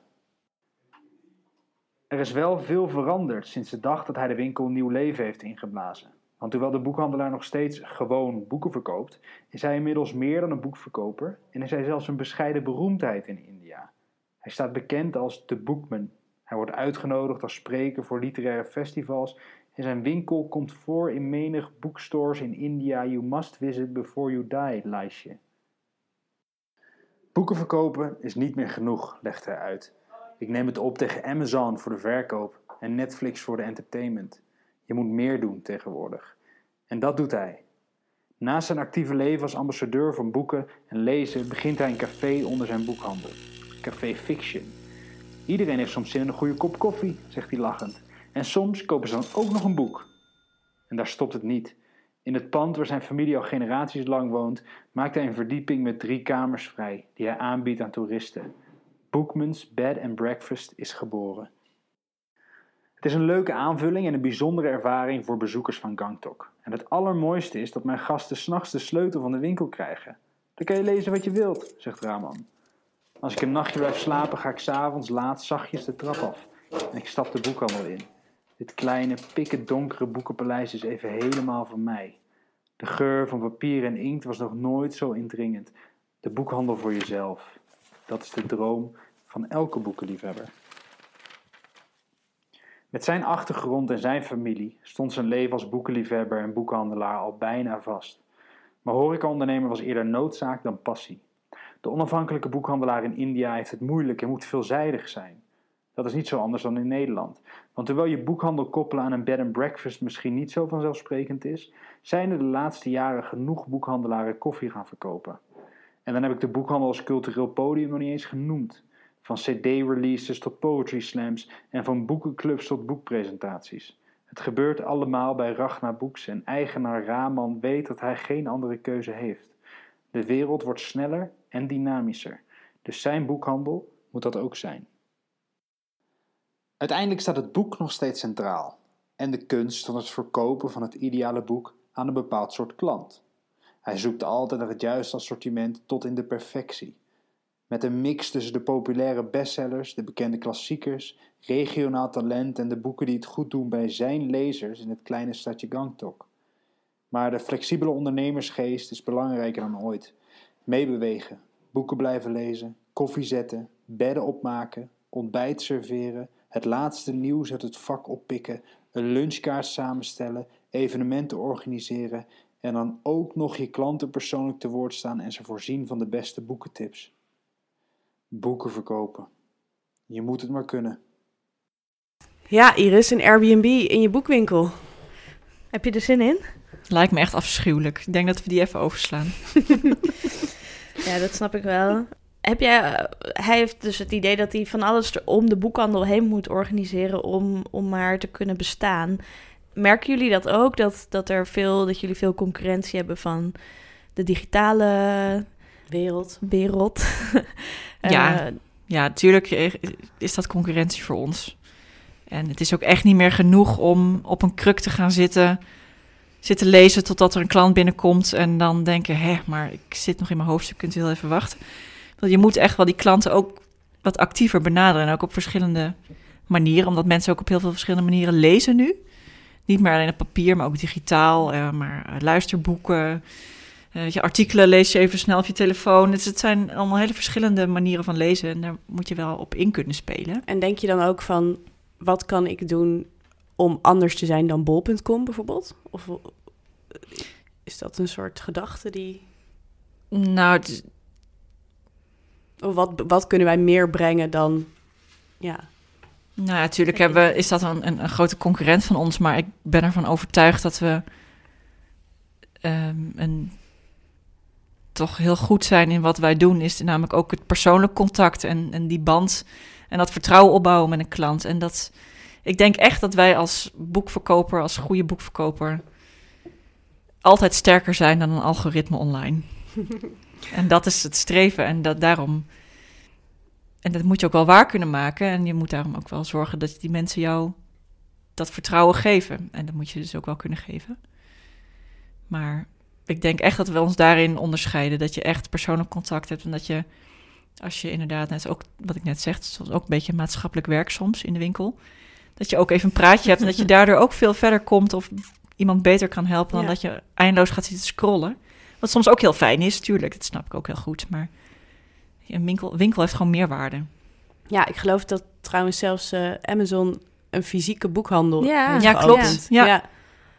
Er is wel veel veranderd sinds de dag dat hij de winkel nieuw leven heeft ingeblazen. Want hoewel de boekhandelaar nog steeds gewoon boeken verkoopt, is hij inmiddels meer dan een boekverkoper en is hij zelfs een bescheiden beroemdheid in India. Hij staat bekend als de Boekman. Hij wordt uitgenodigd als spreker voor literaire festivals en zijn winkel komt voor in menig bookstores in India you must visit before you die lijstje. Boeken verkopen is niet meer genoeg, legt hij uit. Ik neem het op tegen Amazon voor de verkoop en Netflix voor de entertainment. Je moet meer doen tegenwoordig. En dat doet hij. Naast zijn actieve leven als ambassadeur van boeken en lezen begint hij een café onder zijn boekhandel. Café Fiction. Iedereen heeft soms zin in een goede kop koffie, zegt hij lachend. En soms kopen ze dan ook nog een boek. En daar stopt het niet. In het pand waar zijn familie al generaties lang woont, maakt hij een verdieping met drie kamers vrij, die hij aanbiedt aan toeristen. Boekmans Bed and Breakfast is geboren. Het is een leuke aanvulling en een bijzondere ervaring voor bezoekers van Gangtok. En het allermooiste is dat mijn gasten s'nachts de sleutel van de winkel krijgen. Dan kan je lezen wat je wilt, zegt Raman. Als ik een nachtje blijf slapen, ga ik s'avonds laat zachtjes de trap af. En ik stap de boekhandel in. Dit kleine, pikken donkere boekenpaleis is even helemaal van mij. De geur van papier en inkt was nog nooit zo indringend. De boekhandel voor jezelf. Dat is de droom van elke boekenliefhebber. Met zijn achtergrond en zijn familie stond zijn leven als boekenliefhebber en boekhandelaar al bijna vast. Maar horecaondernemer was eerder noodzaak dan passie. De onafhankelijke boekhandelaar in India heeft het moeilijk en moet veelzijdig zijn. Dat is niet zo anders dan in Nederland. Want terwijl je boekhandel koppelen aan een bed and breakfast misschien niet zo vanzelfsprekend is, zijn er de laatste jaren genoeg boekhandelaren koffie gaan verkopen. En dan heb ik de boekhandel als cultureel podium nog niet eens genoemd. Van cd-releases tot poetry slams en van boekenclubs tot boekpresentaties. Het gebeurt allemaal bij Ragnar Boeks en eigenaar Raman weet dat hij geen andere keuze heeft. De wereld wordt sneller en dynamischer, dus zijn boekhandel moet dat ook zijn. Uiteindelijk staat het boek nog steeds centraal en de kunst van het verkopen van het ideale boek aan een bepaald soort klant. Hij zoekt altijd naar het juiste assortiment tot in de perfectie. Met een mix tussen de populaire bestsellers, de bekende klassiekers, regionaal talent en de boeken die het goed doen bij zijn lezers in het kleine stadje Gangtok. Maar de flexibele ondernemersgeest is belangrijker dan ooit. Meebewegen, boeken blijven lezen, koffie zetten, bedden opmaken, ontbijt serveren, het laatste nieuws uit het vak oppikken, een lunchkaart samenstellen, evenementen organiseren en dan ook nog je klanten persoonlijk te woord staan en ze voorzien van de beste boekentips. Boeken verkopen. Je moet het maar kunnen.
Ja, Iris, een Airbnb in je boekwinkel.
Heb je er zin in?
Lijkt me echt afschuwelijk. Ik denk dat we die even overslaan.
Ja, dat snap ik wel. Heb jij, eh, hij heeft dus het idee dat hij van alles er om de boekhandel heen moet organiseren om, om maar te kunnen bestaan. Merken jullie dat ook? Dat, dat, er veel, dat jullie veel concurrentie hebben van de digitale
Wereld.
wereld?
Ja.
Eh,
Ja, natuurlijk is dat concurrentie voor ons. En het is ook echt niet meer genoeg om op een kruk te gaan zitten, zitten lezen totdat er een klant binnenkomt en dan denken, hè, maar ik zit nog in mijn hoofdstuk, kunt u heel even wachten. Je moet echt wel die klanten ook wat actiever benaderen en ook op verschillende manieren, omdat mensen ook op heel veel verschillende manieren lezen nu. Niet meer alleen op papier, maar ook digitaal, eh, maar eh, luisterboeken, eh, weet je, artikelen lees je even snel op je telefoon. Het, het zijn allemaal hele verschillende manieren van lezen en daar moet je wel op in kunnen spelen.
En denk je dan ook van, wat kan ik doen om anders te zijn dan bol.com bijvoorbeeld? Of is dat een soort gedachte die...
Nou, het
Of wat, wat kunnen wij meer brengen dan... Ja,
Nou ja, natuurlijk hebben we, is dat een, een, een grote concurrent van ons, maar ik ben ervan overtuigd dat we ehm, een, toch heel goed zijn in wat wij doen. Is namelijk ook het persoonlijk contact en, en die band en dat vertrouwen opbouwen met een klant. En dat, ik denk echt dat wij als boekverkoper, als goede boekverkoper, altijd sterker zijn dan een algoritme online. en dat is het streven en dat daarom. En dat moet je ook wel waar kunnen maken. En je moet daarom ook wel zorgen dat die mensen jou dat vertrouwen geven. En dat moet je dus ook wel kunnen geven. Maar ik denk echt dat we ons daarin onderscheiden. Dat je echt persoonlijk contact hebt. En dat je, als je inderdaad, net ook wat ik net zeg, het is soms ook een beetje maatschappelijk werk soms in de winkel. Dat je ook even een praatje hebt en dat je daardoor ook veel verder komt of iemand beter kan helpen dan
Ja.
dat je eindeloos gaat zitten scrollen. Wat soms ook heel fijn is, tuurlijk, dat snap ik ook heel goed. Maar een winkel, winkel heeft gewoon meerwaarde.
ja ik geloof dat trouwens zelfs eh, Amazon een fysieke boekhandel.
Ja.
heeft
Ja, klopt. Ja.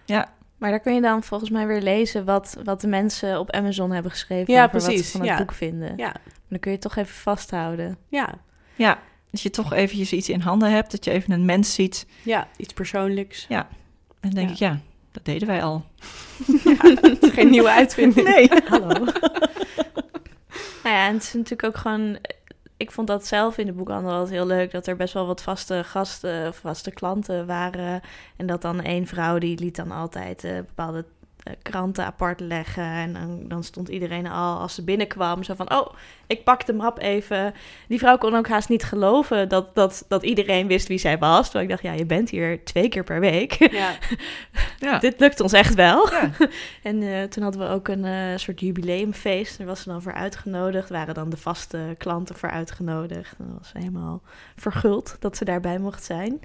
ja.
Maar daar kun je dan volgens mij weer lezen wat, wat de mensen op Amazon hebben geschreven.
Ja,
over wat
precies,
ze van het
ja.
boek vinden.
Ja.
Maar dan kun je het toch even vasthouden.
Ja.
Ja, dat je toch eventjes iets in handen hebt, dat je even een mens ziet.
ja, iets persoonlijks.
En dan denk
Ja.
ik, ja, dat deden wij al.
Is geen nieuwe uitvinding.
Nee.
Hallo. nou ja, en het is natuurlijk ook gewoon... Ik vond dat zelf in de boekhandel altijd heel leuk... dat er best wel wat vaste gasten of vaste klanten waren. En dat dan één vrouw, die liet dan altijd eh, bepaalde eh, kranten apart leggen. En dan, dan stond iedereen al, als ze binnenkwam, zo van... Oh, ik pak de map even. Die vrouw kon ook haast niet geloven dat, dat, dat iedereen wist wie zij was. Terwijl ik dacht, ja, je bent hier twee keer per week.
Ja.
Ja.
Dit lukt ons echt wel.
Ja.
En eh, toen hadden we ook een eh, soort jubileumfeest. Daar was ze dan voor uitgenodigd. Waren dan de vaste klanten voor uitgenodigd. En dat was helemaal verguld dat ze daarbij mocht zijn.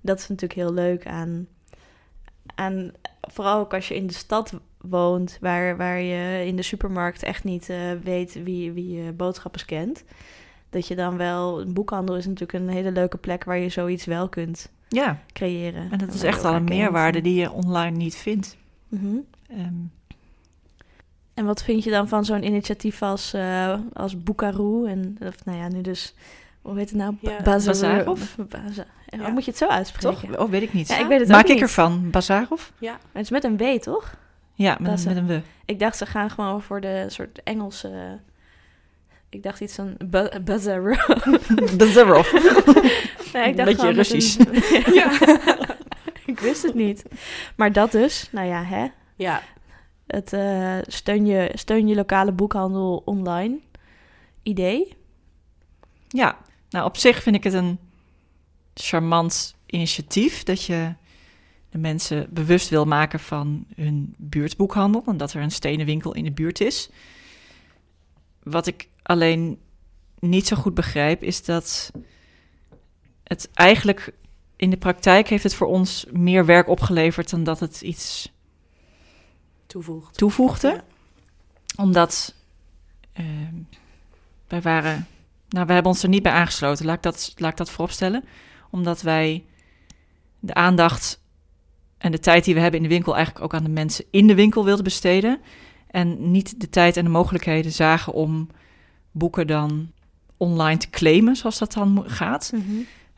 Dat is natuurlijk heel leuk aan... aan vooral ook als je in de stad woont... waar, waar je in de supermarkt echt niet eh, weet wie, wie je boodschappen scant. Dat je dan wel... Een boekhandel is natuurlijk een hele leuke plek... waar je zoiets wel kunt
ja,
creëren.
en dat is echt al een
kent.
meerwaarde die je online niet vindt.
Mhm.
Ehm,
En wat vind je dan van zo'n initiatief als, eh als Boekaroo? En of, nou ja, nu dus, hoe heet het nou?
Ja,
Bazarov?
Baza- ja,
Ja.
Moet je het zo uitspreken?
toch? Oh, weet ik niet.
Ja, ik weet het
Maak
ook
ik
niet.
ervan? Bazarov?
Ja.
Maar het is met een W, toch?
Ja, met,
Baza-
met een we.
Ik dacht, ze gaan gewoon voor de soort Engelse... Ik dacht iets van ba- Bazarov.
Bazarov.
Nee, ik dacht
Beetje
gewoon met
Russisch.
een- ja. ik wist het niet. Maar dat dus, nou ja, hè.
Ja.
Het eh, steun, je, steun je lokale boekhandel online idee.
Ja, nou op zich vind ik het een charmant initiatief dat je de mensen bewust wil maken van hun buurtboekhandel en dat er een stenen winkel in de buurt is. Wat ik alleen niet zo goed begrijp is dat het eigenlijk in de praktijk heeft het voor ons meer werk opgeleverd dan dat het iets
Toevoegt.
toevoegde.
Ja.
Omdat ehm, wij waren. Nou, we hebben ons er niet bij aangesloten. Laat ik dat, laat ik dat vooropstellen. Omdat wij de aandacht en de tijd die we hebben in de winkel eigenlijk ook aan de mensen in de winkel wilden besteden. En niet de tijd en de mogelijkheden zagen om boeken dan online te claimen, zoals dat dan gaat.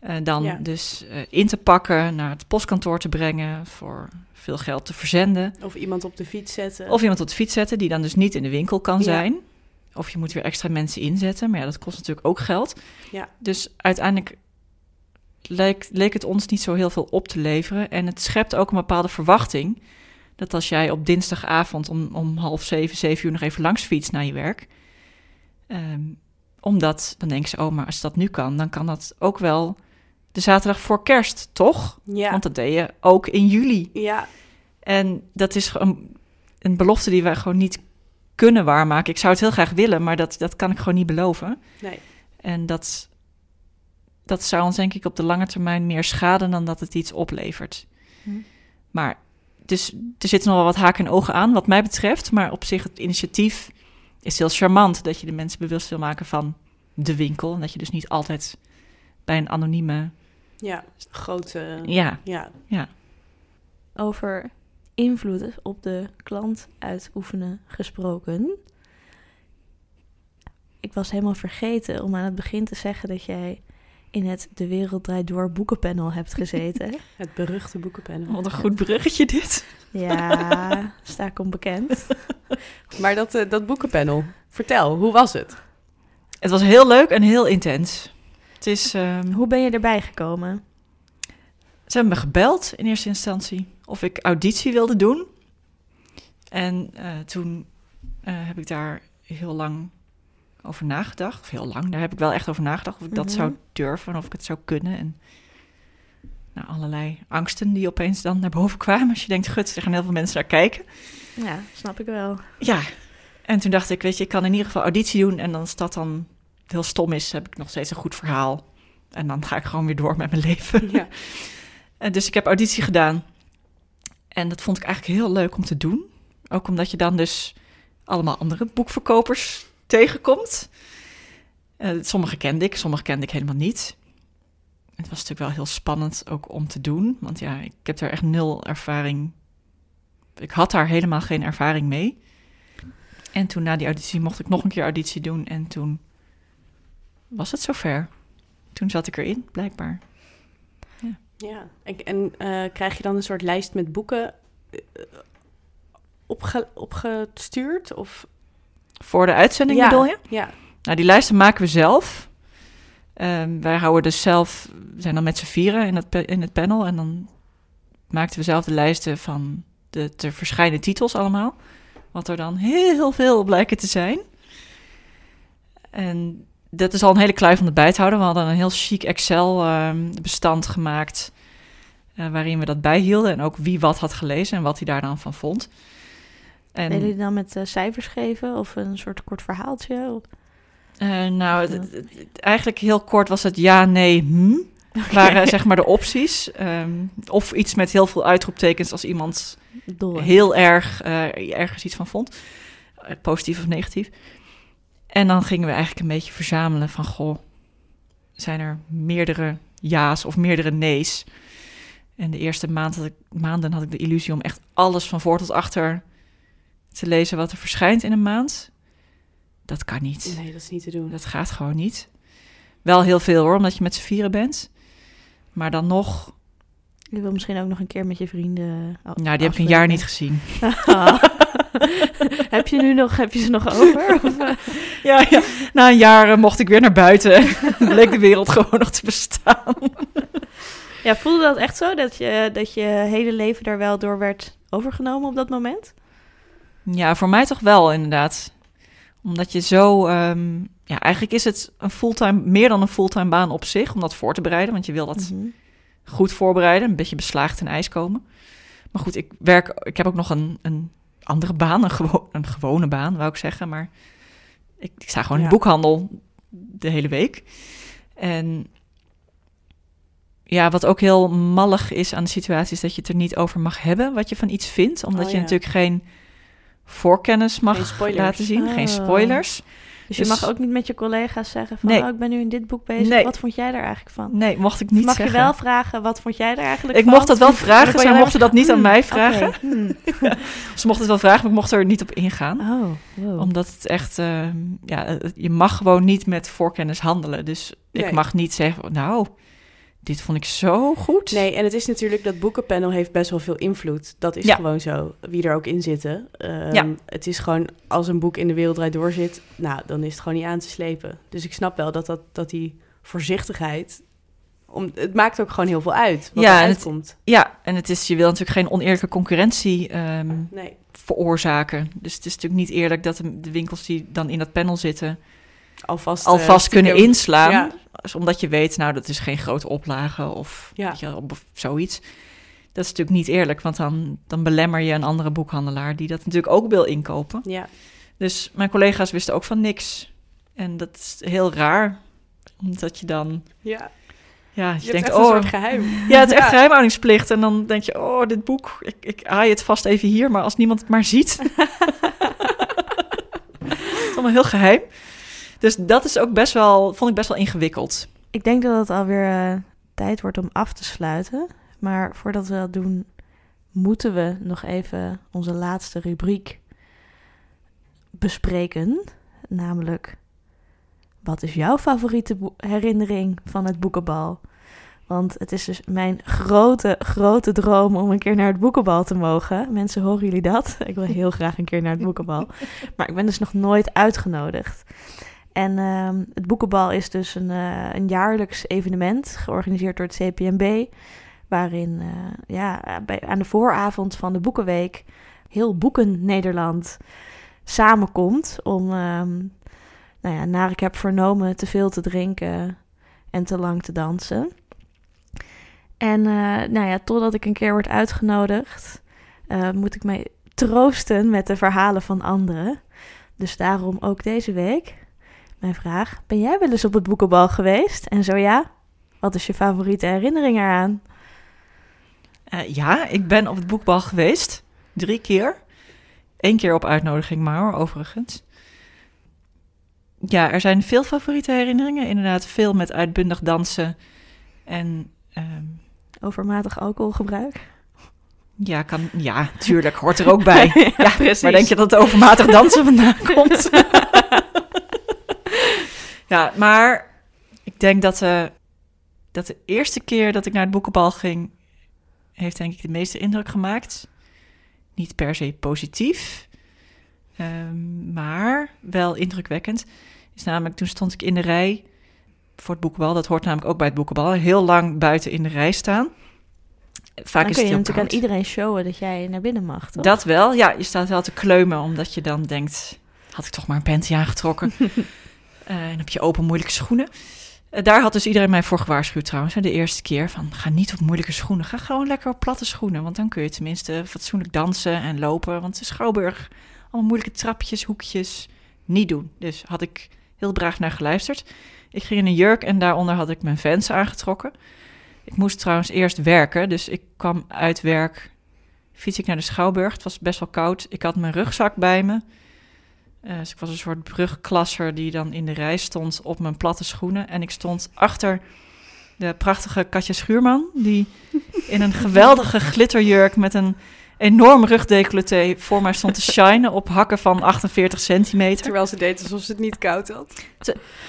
Eh, dan
Ja.
dus eh, in te pakken, naar het postkantoor te brengen, voor veel geld te verzenden.
Of iemand op de fiets zetten.
Of iemand op de fiets zetten die dan dus niet in de winkel kan
Ja.
zijn. Of je moet weer extra mensen inzetten. Maar ja, dat kost natuurlijk ook geld.
Ja.
Dus uiteindelijk leek, leek het ons niet zo heel veel op te leveren. En het schept ook een bepaalde verwachting. Dat als jij op dinsdagavond om, om half zeven, zeven uur nog even langs fietst naar je werk. ehm, omdat, dan denken ze, oh, maar als dat nu kan, dan kan dat ook wel de zaterdag voor kerst, toch?
Ja.
Want dat deed je ook in juli.
ja.
En dat is gewoon een belofte die wij gewoon niet kunnen waarmaken. Ik zou het heel graag willen, maar dat, dat kan ik gewoon niet beloven.
Nee.
En dat, dat zou ons denk ik op de lange termijn meer schaden dan dat het iets oplevert.
Hm.
Maar dus er zitten nog wel wat haken en ogen aan wat mij betreft. Maar op zich het initiatief is heel charmant dat je de mensen bewust wil maken van de winkel. En dat je dus niet altijd bij een anonieme...
Ja. Grote...
Ja,
Ja.
Over invloed op de klant uitoefenen gesproken. Ik was helemaal vergeten om aan het begin te zeggen dat jij in het De Wereld Draait Door boekenpanel hebt gezeten.
Het beruchte boekenpanel.
wat een goed bruggetje dit.
ja, sta ik onbekend.
Maar dat, eh, dat boekenpanel, vertel, hoe was het?
Het was heel leuk en heel intens. Het is, ehm,
Hoe ben je erbij gekomen?
ze hebben me gebeld in eerste instantie of ik auditie wilde doen. En eh, toen eh, heb ik daar heel lang over nagedacht. Of heel lang, daar heb ik wel echt over nagedacht. Of ik dat
Mhm.
zou durven en of ik het zou kunnen. En nou, allerlei angsten die opeens dan naar boven kwamen. Als je denkt, gut, er gaan heel veel mensen naar kijken.
Ja, snap ik wel.
Ja, en toen dacht ik, weet je, ik kan in ieder geval auditie doen. En als dat dan heel stom is, heb ik nog steeds een goed verhaal. En dan ga ik gewoon weer door met mijn leven.
Ja.
En dus ik heb auditie gedaan. En dat vond ik eigenlijk heel leuk om te doen. Ook omdat je dan dus allemaal andere boekverkopers tegenkomt. Eh, sommige kende ik, sommige kende ik helemaal niet. het was natuurlijk wel heel spannend ook om te doen. Want ja, ik heb er echt nul ervaring. Ik had daar helemaal geen ervaring mee. En toen na die auditie mocht ik nog een keer auditie doen. En toen was het zover. Toen zat ik erin, blijkbaar.
Ja, en, en eh, krijg je dan een soort lijst met boeken eh, opge, opgestuurd? Of?
Voor de uitzending
ja,
bedoel je?
Ja,
Nou, die lijsten maken we zelf. Ehm, wij houden dus zelf, we zijn dan met z'n vieren in het, in het panel. En dan maakten we zelf de lijsten van de te verschijnen titels allemaal. Wat er dan heel veel blijken te zijn. En dat is al een hele kluif om bij te houden. We hadden een heel chic Excel-bestand gemaakt. eh, waarin we dat bijhielden. En ook wie wat had gelezen en wat hij daar dan van vond. En,
jullie dan met eh, cijfers geven of een soort kort verhaaltje?
Eh, nou, eigenlijk heel kort was het ja, nee, hm. Waren zeg maar de opties. Ehm, of iets met heel veel uitroeptekens als iemand heel erg ergens iets van vond. Positief of negatief. En dan gingen we eigenlijk een beetje verzamelen van... goh, zijn er meerdere ja's of meerdere nee's? En de eerste maand had ik, maanden had ik de illusie om echt alles van voor tot achter te lezen... wat er verschijnt in een maand. Dat kan niet.
nee, dat is niet te doen.
Dat gaat gewoon niet. Wel heel veel hoor, omdat je met z'n vieren bent. Maar dan nog...
Je wil misschien ook nog een keer met je vrienden. a-
Nou, die heb ik een jaar niet gezien.
Heb je nu nog, heb je ze nog over? Of, eh?
Ja, ja. Na een jaar eh, mocht ik weer naar buiten. Bleek de wereld gewoon nog te bestaan.
Ja, voelde dat echt zo? Dat je, dat je hele leven daar wel door werd overgenomen op dat moment?
Ja, voor mij toch wel inderdaad. Omdat je zo... ehm, ja, eigenlijk is het een fulltime, meer dan een fulltime baan op zich... om dat voor te bereiden. Want je wil dat
Mhm.
goed voorbereiden. Een beetje beslaagd in ijs komen. Maar goed, ik werk... Ik heb ook nog een, een andere baan. Een, gewo een gewone baan, wou ik zeggen. Maar ik, ik sta gewoon in
Ja.
boekhandel de hele week. En ja, wat ook heel mallig is aan de situatie... is dat je het er niet over mag hebben wat je van iets vindt. Omdat
Oh,
je
ja.
natuurlijk geen voorkennis mag laten zien. Geen
Oh.
spoilers.
Dus je
Dus-
mag ook niet met je collega's zeggen van...
Nee.
Oh, ik ben nu in dit boek bezig.
Nee.
Wat vond jij daar eigenlijk van?
Nee, mocht ik niet
mag
zeggen.
je wel vragen, wat vond jij daar eigenlijk
Ik
van?
mocht dat wel
En
vragen, zij
je
mochten dat niet aan
hmm,
mij vragen.
hmm.
Ze mochten het wel vragen, maar ik mocht er niet op ingaan.
Oh, wow.
Omdat het echt, eh, ja, je mag gewoon niet met voorkennis handelen. Dus ik mag niet zeggen, nou, dit vond ik zo goed.
Nee, en het is natuurlijk dat boekenpanel heeft best wel veel invloed. Dat is
Ja.
gewoon zo, wie er ook in zitten. Ehm,
Ja.
Het is gewoon, als een boek in de wereld draait door zit, nou, dan is het gewoon niet aan te slepen. Dus ik snap wel dat, dat, dat die voorzichtigheid, om, het maakt ook gewoon heel veel uit wat
Ja,
er
en het-
uitkomt.
Ja, en het is, je wil natuurlijk geen oneerlijke concurrentie ehm,
Nee.
veroorzaken. Dus het is natuurlijk niet eerlijk dat de, de winkels die dan in dat panel zitten...
Alvast, eh,
alvast kunnen
stiekem-
inslaan.
Ja.
Omdat je weet, nou, dat is geen grote oplage of,
Ja.
weet je, of zoiets. Dat is natuurlijk niet eerlijk, want dan, dan belemmer je een andere boekhandelaar... die dat natuurlijk ook wil inkopen.
Ja.
Dus mijn collega's wisten ook van niks. En dat is heel raar, omdat je dan...
ja.
Ja, je,
Je,
denkt, oh...
een soort geheim.
Ja, het is echt
Ja.
geheimhoudingsplicht. En dan denk je, oh, dit boek, ik, ik haai het vast even hier, maar als niemand het maar ziet. het is allemaal heel geheim. Dus dat is ook best wel, vond ik best wel ingewikkeld.
Ik denk dat het alweer eh, tijd wordt om af te sluiten. Maar voordat we dat doen, moeten we nog even onze laatste rubriek bespreken. Namelijk, wat is jouw favoriete herinnering van het boekenbal? Want het is dus mijn grote, grote droom om een keer naar het boekenbal te mogen. Mensen, horen jullie dat? Ik wil heel graag een keer naar het boekenbal. Maar ik ben dus nog nooit uitgenodigd. En ehm, het boekenbal is dus een, eh, een jaarlijks evenement georganiseerd door het CPMB. Waarin eh, ja, bij, aan de vooravond van de Boekenweek heel Boeken Nederland samenkomt om, ehm, nou ja, naar ik heb vernomen, te veel te drinken en te lang te dansen. En eh, nou ja, totdat ik een keer word uitgenodigd, moet ik mij troosten met de verhalen van anderen. Dus daarom ook deze week mijn vraag: Ben jij wel eens op het boekenbal geweest? En zo ja, wat is je favoriete herinnering eraan?
Eh, ja, ik ben op het boekbal geweest. Drie keer. Eén keer op uitnodiging maar, hoor, overigens. Ja, er zijn veel favoriete herinneringen. Inderdaad, veel met uitbundig dansen. En ehm,
Overmatig alcoholgebruik.
ja, kan, ja, tuurlijk, hoort er ook bij.
ja, precies.
Maar denk je dat het overmatig dansen vandaan komt? Ja, maar ik denk dat, eh, dat de eerste keer dat ik naar het boekenbal ging, heeft denk ik de meeste indruk gemaakt. Niet per se positief, ehm, maar wel indrukwekkend. Is namelijk, toen stond ik in de rij voor het boekenbal. Dat hoort namelijk ook bij het boekenbal. Heel lang buiten in de rij staan. Vaak
Dan
is
kun je natuurlijk aan iedereen showen dat jij naar binnen mag, toch?
Dat wel, ja. Je staat wel te kleumen, omdat je dan denkt... had ik toch maar een panty aangetrokken. Eh, en heb je open moeilijke schoenen. Eh, daar had dus iedereen mij voor gewaarschuwd trouwens. De eerste keer van, ga niet op moeilijke schoenen. Ga gewoon lekker op platte schoenen. Want dan kun je tenminste fatsoenlijk dansen en lopen. Want de Schouwburg, allemaal moeilijke trapjes, hoekjes. Niet doen. Dus had ik heel braaf naar geluisterd. Ik ging in een jurk en daaronder had ik mijn fans aangetrokken. Ik moest trouwens eerst werken. Dus ik kwam uit werk fiets ik naar de Schouwburg. Het was best wel koud. Ik had mijn rugzak bij me. Eh, dus ik was een soort brugklasser die dan in de rij stond op mijn platte schoenen. En ik stond achter de prachtige Katja Schuurman, die in een geweldige glitterjurk met een enorm rugdecolleté voor mij stond te shinen op hakken van 48 centimeter.
Terwijl ze deed alsof ze het niet koud had.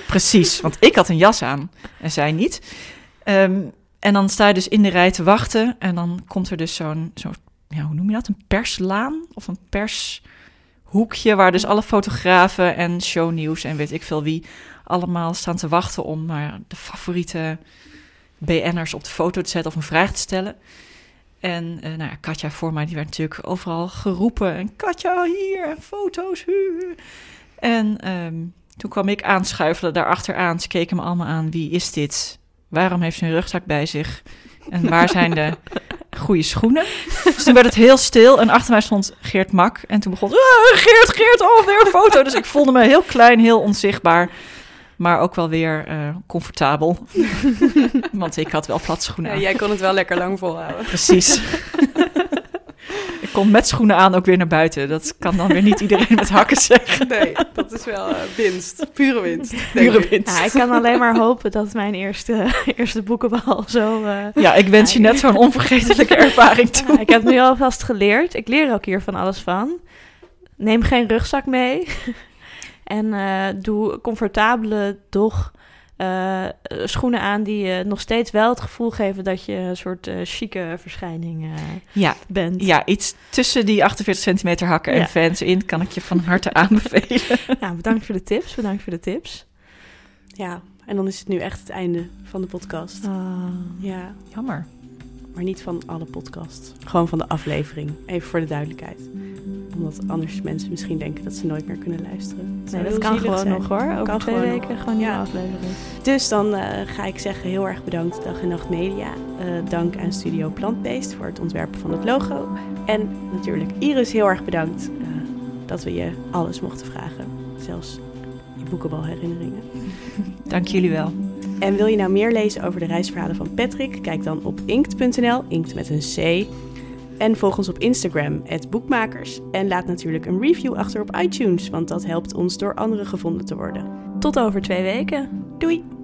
Precies, want ik had een jas aan en zij niet. Ehm, en dan sta je dus in de rij te wachten en dan komt er dus zo'n, zo, ja, hoe noem je dat? Een perslaan of een pershoekje waar dus alle fotografen en shownieuws en weet ik veel wie allemaal staan te wachten om maar de favoriete BN'ers op de foto te zetten of een vraag te stellen. En eh, nou ja, Katja voor mij, die werd natuurlijk overal geroepen. En Katja hier, foto's, hu. En ehm, toen kwam ik aanschuifelen daarachteraan. Ze keken me allemaal aan. Wie is dit? Waarom heeft ze een rugzak bij zich? En waar zijn de goede schoenen? Dus toen werd het heel stil. En achter mij stond Geert Mak. En toen begon... "Ah, Geert, Geert, oh, weer een foto. Dus ik voelde me heel klein, heel onzichtbaar. Maar ook wel weer eh, comfortabel. Want ik had wel platte schoenen
Ja, jij kon het wel lekker lang volhouden.
Precies. ik kon met schoenen aan ook weer naar buiten. Dat kan dan weer niet iedereen met hakken zeggen.
Nee, dat is wel eh, winst. Pure winst.
Pure
ik.
winst.
Ja, ik kan alleen maar hopen dat mijn eerste, eerste boekenbal zo... eh,
Ja, ik wens je net zo'n onvergetelijke ervaring toe.
Ja, ik heb nu alvast geleerd. Ik leer ook hier van alles van. Neem geen rugzak mee. en eh, doe comfortabele, doch eh, schoenen aan die je nog steeds wel het gevoel geven dat je een soort eh chique verschijning eh,
Ja,
bent.
ja, iets tussen die 48 centimeter hakken en fans in kan ik je van harte aanbevelen.
Nou, bedankt voor de tips. Bedankt voor de tips.
Ja, en dan is het nu echt het einde van de podcast.
Ah.
Ja,
Jammer.
Maar niet van alle podcasts. Gewoon van de aflevering. Even voor de duidelijkheid. Omdat anders mensen misschien denken dat ze nooit meer kunnen luisteren.
Nee, dat kan gewoon
zijn.
nog hoor. Over
Kan
twee
gewoon
weken
nog.
gewoon een nieuwe
Ja.
aflevering.
Dus dan eh, ga ik zeggen heel erg bedankt Dag en Nacht Media. Eh, dank aan Studio Plantbeest voor het ontwerpen van het logo. En natuurlijk Iris heel erg bedankt eh, dat we je alles mochten vragen. Zelfs je boekenbalherinneringen.
Dank jullie wel.
En wil je nou meer lezen over de reisverhalen van Patrick? Kijk dan op inkt.nl, inkt met een C. En volg ons op Instagram, boekmakers. En laat natuurlijk een review achter op iTunes, want dat helpt ons door anderen gevonden te worden.
Tot over twee weken.
Doei!